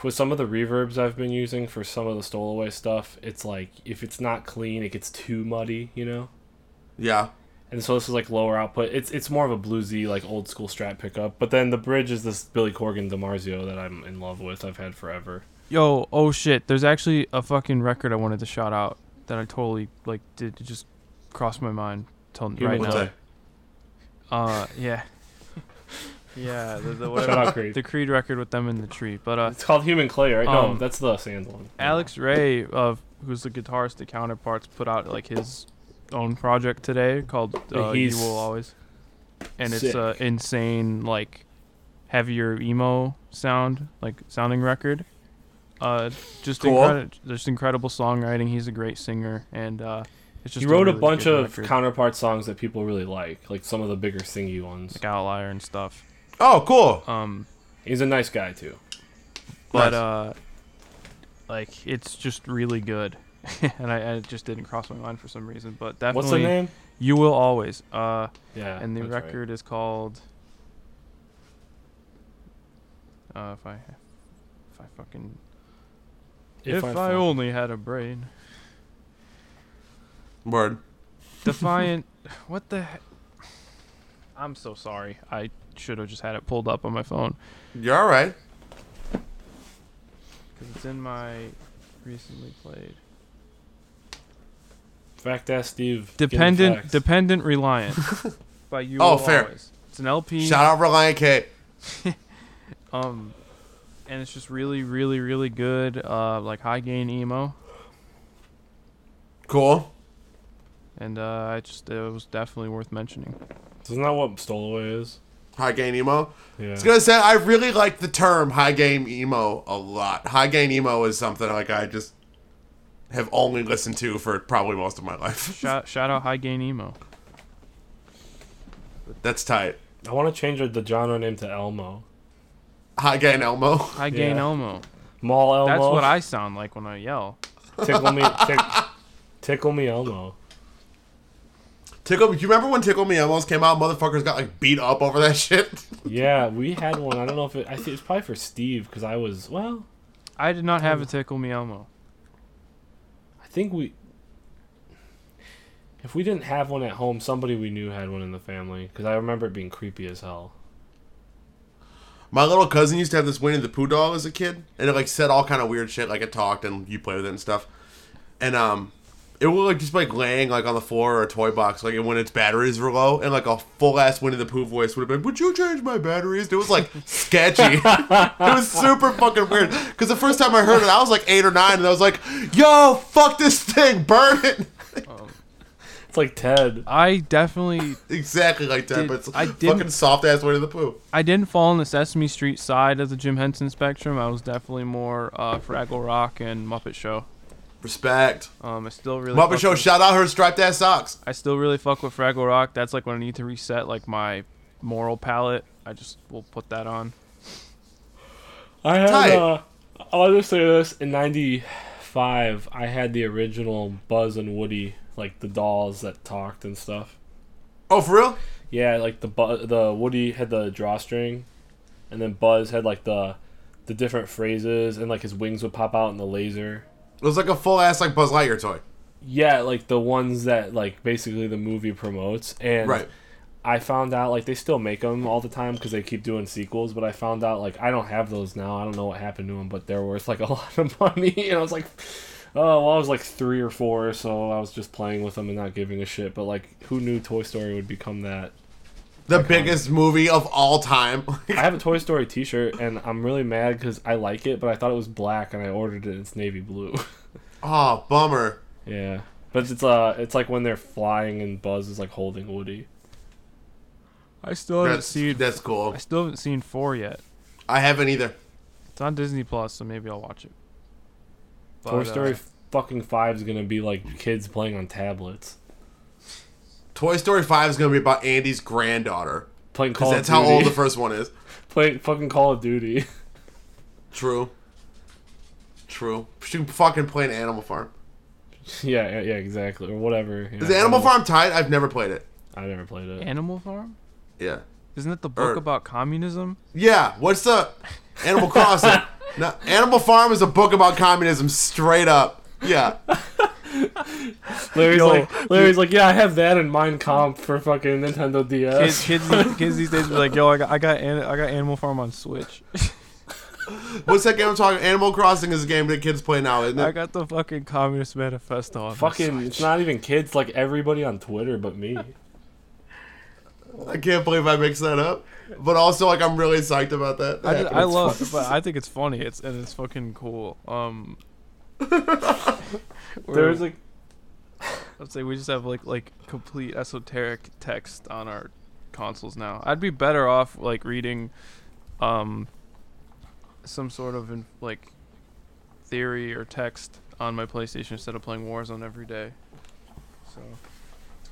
With some of the reverbs I've been using for some of the stowaway stuff. It's like if it's not clean, it gets too muddy, you know. Yeah. And so this is like lower output. It's it's more of a bluesy, like old school strat pickup. But then the bridge is this Billy Corgan DiMarzio that I'm in love with. I've had forever. Yo, oh shit! There's actually a fucking record I wanted to shout out that I totally like did just cross my mind till Human right now. that? Uh, yeah, yeah, the, the Shout out Creed. the Creed record with them in the tree. But uh, It's called Human Clay, right? no, Um, that's the Sands one. Alex Re, of who's the guitarist to Counterparts, put out like his own project today called uh, "You Will Always," and it's sick. a insane like heavier emo sound, like sounding record. Uh, just Cool. incredi- just incredible songwriting. He's a great singer, and uh, it's just he wrote a, really bunch of record, counterpart songs that people really like, like some of the bigger singy ones. like Outlier and stuff. Oh, cool. Um, He's a nice guy too. but Nice. uh, like it's just really good, [laughs] and I, I it just didn't cross my mind for some reason. But definitely, What's the name? You will always. Uh, Yeah. and the that's right. record is called. Uh, if I, if I fucking, if, I, find- only had a brain. Word. Defiant. what the? He- I'm so sorry. I should have just had it pulled up on my phone You're all right. because it's in my recently played. Fact ass Steve. Dependent, dependent, reliant. [laughs] by [laughs] you. Oh, Will fair. Always. It's an LP. Shout out Relient K. [laughs] Um, and it's just really, really, really good. Uh, like high gain emo. Cool. and uh, I just it was definitely worth mentioning. Isn't that what Stowaway is? High gain emo. Yeah. I was gonna say I really like the term high gain emo a lot. High gain emo is something like I just have only listened to for probably most of my life. [laughs] Shout shout out high gain emo. That's tight. I want to change the genre name to Elmo. High gain Elmo. High gain Yeah. Elmo. Mall Elmo. That's what I sound like when I yell. tickle me. Tick, tickle me Elmo. Tickle. Do you remember when Tickle Me Elmos came out? Motherfuckers got like beat up over that [laughs] shit. Yeah, we had one. I don't know if it. I think it's probably for Steve because I was well. I did not have a tickle me Elmo. I think we. If we didn't have one at home, somebody we knew had one in the family because I remember it being creepy as hell. My little cousin used to have this Winnie the Pooh doll as a kid, and it like said all kind of weird shit, like it talked and you play with it and stuff. And um, it would like just be, like laying like on the floor or a toy box, like when its batteries were low, and like a full ass Winnie the Pooh voice would have been, "Would you change my batteries?" It was like sketchy. [laughs] it was super fucking weird. Because the first time I heard it, I was like eight or nine, and I was like, "Yo, fuck this thing, burn it." [laughs] It's like Ted. I definitely exactly like Ted Did- but it's I didn't- fucking soft ass Winnie the Pooh. I didn't fall on the Sesame Street side of the Jim Henson spectrum. I was definitely more uh, Fraggle Rock and Muppet Show. Respect. Um, I still really Muppet fuck Show, with- shout out her striped ass socks. I still really fuck with Fraggle Rock. That's like when I need to reset like my moral palette. I just will put that on. I had. Tight. Uh, I'll just say this: in '95, I had the original Buzz and Woody, like the dolls that talked and stuff. Oh, for real? Yeah, like the Bu- the Woody had the drawstring, and then Buzz had like the the different phrases, and like his wings would pop out in the laser. It was like a full ass like Buzz Lightyear toy. Yeah, like the ones that like basically the movie promotes, and Right. I found out like they still make them all the time because they keep doing sequels. But I found out like I don't have those now. I don't know what happened to them, but they're worth like [laughs] a lot of money. [laughs] and I was like, oh, well, I was like three or four, so I was just playing with them and not giving a shit. But like, who knew Toy Story would become that? The biggest movie of all time. [laughs] I have a Toy Story T-shirt, and I'm really mad because I like it, but I thought it was black, and I ordered it. and It's navy blue. [laughs] oh, bummer. yeah, but it's uh, it's like when they're flying and Buzz is like holding Woody. I still haven't That's, seen. that's cool. I still haven't seen four yet. I haven't either. It's on Disney Plus, so maybe I'll watch it. Toy Story uh, fucking five is gonna be like kids playing on tablets, Toy Story 5 is going to be about Andy's granddaughter. playing Because Call that's how old the first one is. [laughs] playing fucking Call of Duty. True. True. She fucking playing Animal Farm. [laughs] yeah, yeah, yeah, exactly, or whatever. Is Animal Farm tight? I've never played it. I never played it. Animal Farm. Yeah. Isn't it the er. book Or- about communism? Yeah. What's the Animal Crossing? [laughs] no, Animal Farm is a book about communism, straight up. Yeah. Larry's Yo, like, Larry's like, yeah, I have that in Mein Kampf for fucking Nintendo DS. Kids, kids, kids these days be like, "Yo, I got, I got, I got Animal Farm on Switch. [laughs] What's that game I'm talking? Animal Crossing is a game that kids play now, isn't I got the fucking Communist Manifesto on fucking, Switch." it's not even kids. Like everybody on Twitter, but me. I can't believe I mixed that up. But also, like, I'm really psyched about that. I, just, I love, fun. [laughs] but I think it's funny. It's and it's fucking cool. Um, [laughs] There's like, [laughs] let's say we just have like like complete esoteric text on our consoles now. I'd be better off like reading, um, some sort of in, like theory or text on my PlayStation instead of playing Warzone every day. So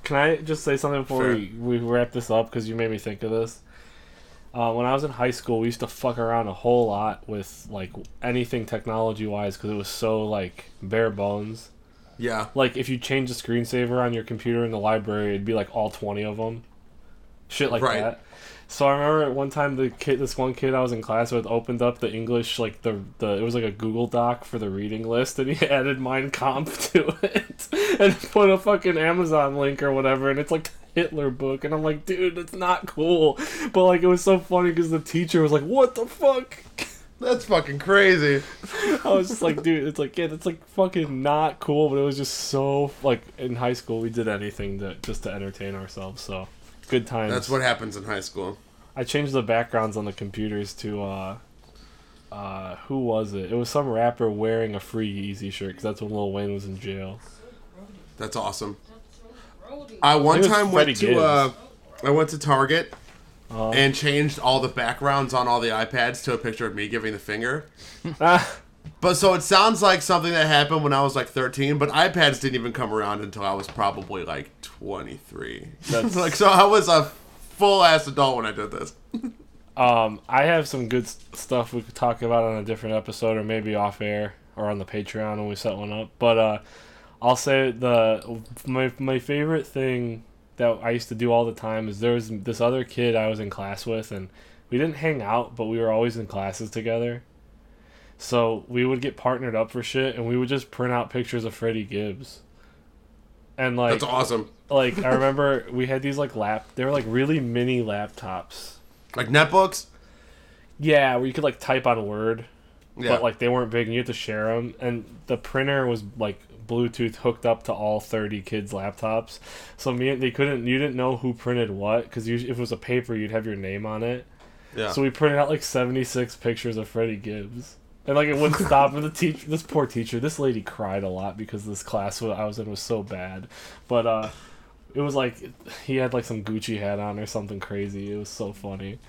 Can I just say something before Sure. we, we wrap this up? Because you made me think of this. Uh, when I was in high school, we used to fuck around a whole lot with like anything technology wise because it was so like bare bones. Yeah. Like if you change the screensaver on your computer in the library, it'd be like all twenty of them. Shit like Right. that. So I remember at one time the kid, this one kid I was in class with, opened up the English like the the it was like a Google Doc for the reading list, and he [laughs] added Mein Kampf to it, [laughs] and put a fucking Amazon link or whatever, and it's like Hitler book, and I'm like, dude, it's not cool, but like it was so funny because the teacher was like, what the fuck. [laughs] That's fucking crazy. I was just like, dude, it's like, yeah, that's like fucking not cool, but it was just so like in high school we did anything to just to entertain ourselves. So good times. That's what happens in high school. I changed the backgrounds on the computers to uh, uh, who was it? It was some rapper wearing a free Weezy shirt because that's when Lil Wayne was in jail. That's awesome. I one time went to uh, I went to Target Uh, and changed all the backgrounds on all the iPads to a picture of me giving the finger. [laughs] But so it sounds like something that happened when I was like 13, but iPads didn't even come around until I was probably like 23. That's- [laughs] like so I was a full ass adult when I did this. [laughs] um, I have some good stuff we could talk about on a different episode or maybe off air or on the Patreon when we set one up. But uh, I'll say the my my favorite thing that I used to do all the time is there was this other kid I was in class with and we didn't hang out, but we were always in classes together. So we would get partnered up for shit and we would just print out pictures of Freddie Gibbs. And like That's awesome. like I remember we had these like lap they were like really mini laptops. Like netbooks? Yeah, where you could like type on Word, Yeah. but like they weren't big and you had to share them. And the printer was like Bluetooth hooked up to all thirty kids' laptops, so me they couldn't you didn't know who printed what because if it was a paper you'd have your name on it. yeah. So we printed out like seventy six pictures of Freddie Gibbs. And like it wouldn't stop. And the teacher, this poor teacher, this lady cried a lot because this class I was in was so bad. But uh, it was like he had like some Gucci hat on or something crazy. It was so funny.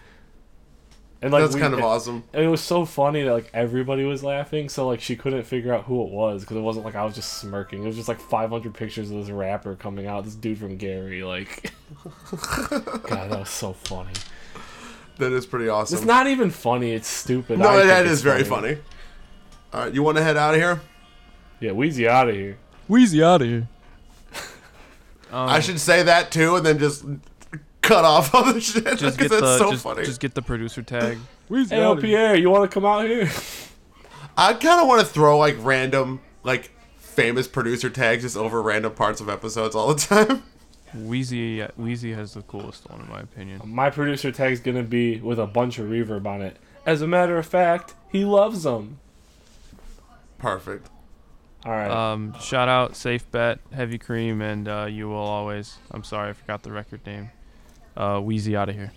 And like That's we- kind of awesome. and it was so funny that like everybody was laughing, so like she couldn't figure out who it was because it wasn't like I was just smirking. It was just like 500 pictures of this rapper coming out, this dude from Gary. Like, [laughs] God, that was so funny. That is pretty awesome. It's not even funny. It's stupid. no, I think that it's very funny. All right, you want to head out of here? Yeah, Wheezy out of here. Wheezy out of here. Um, I should say that too, and then just cut off all the shit because [laughs] just get it's the so just, funny. just get the producer tag. [laughs] Wheezy Hey, outta. Pierre, you want to come out here? I kind of want to throw like random, like famous producer tags just over random parts of episodes all the [laughs] time. Wheezy Wheezy has the coolest one in my opinion. My producer tag's gonna be with a bunch of reverb on it. As a matter of fact, he loves them. Perfect. All right. Um, shout out Safe Bet, Heavy Cream, and uh, you will always. I'm sorry, I forgot the record name. Uh, Wheezy out of here.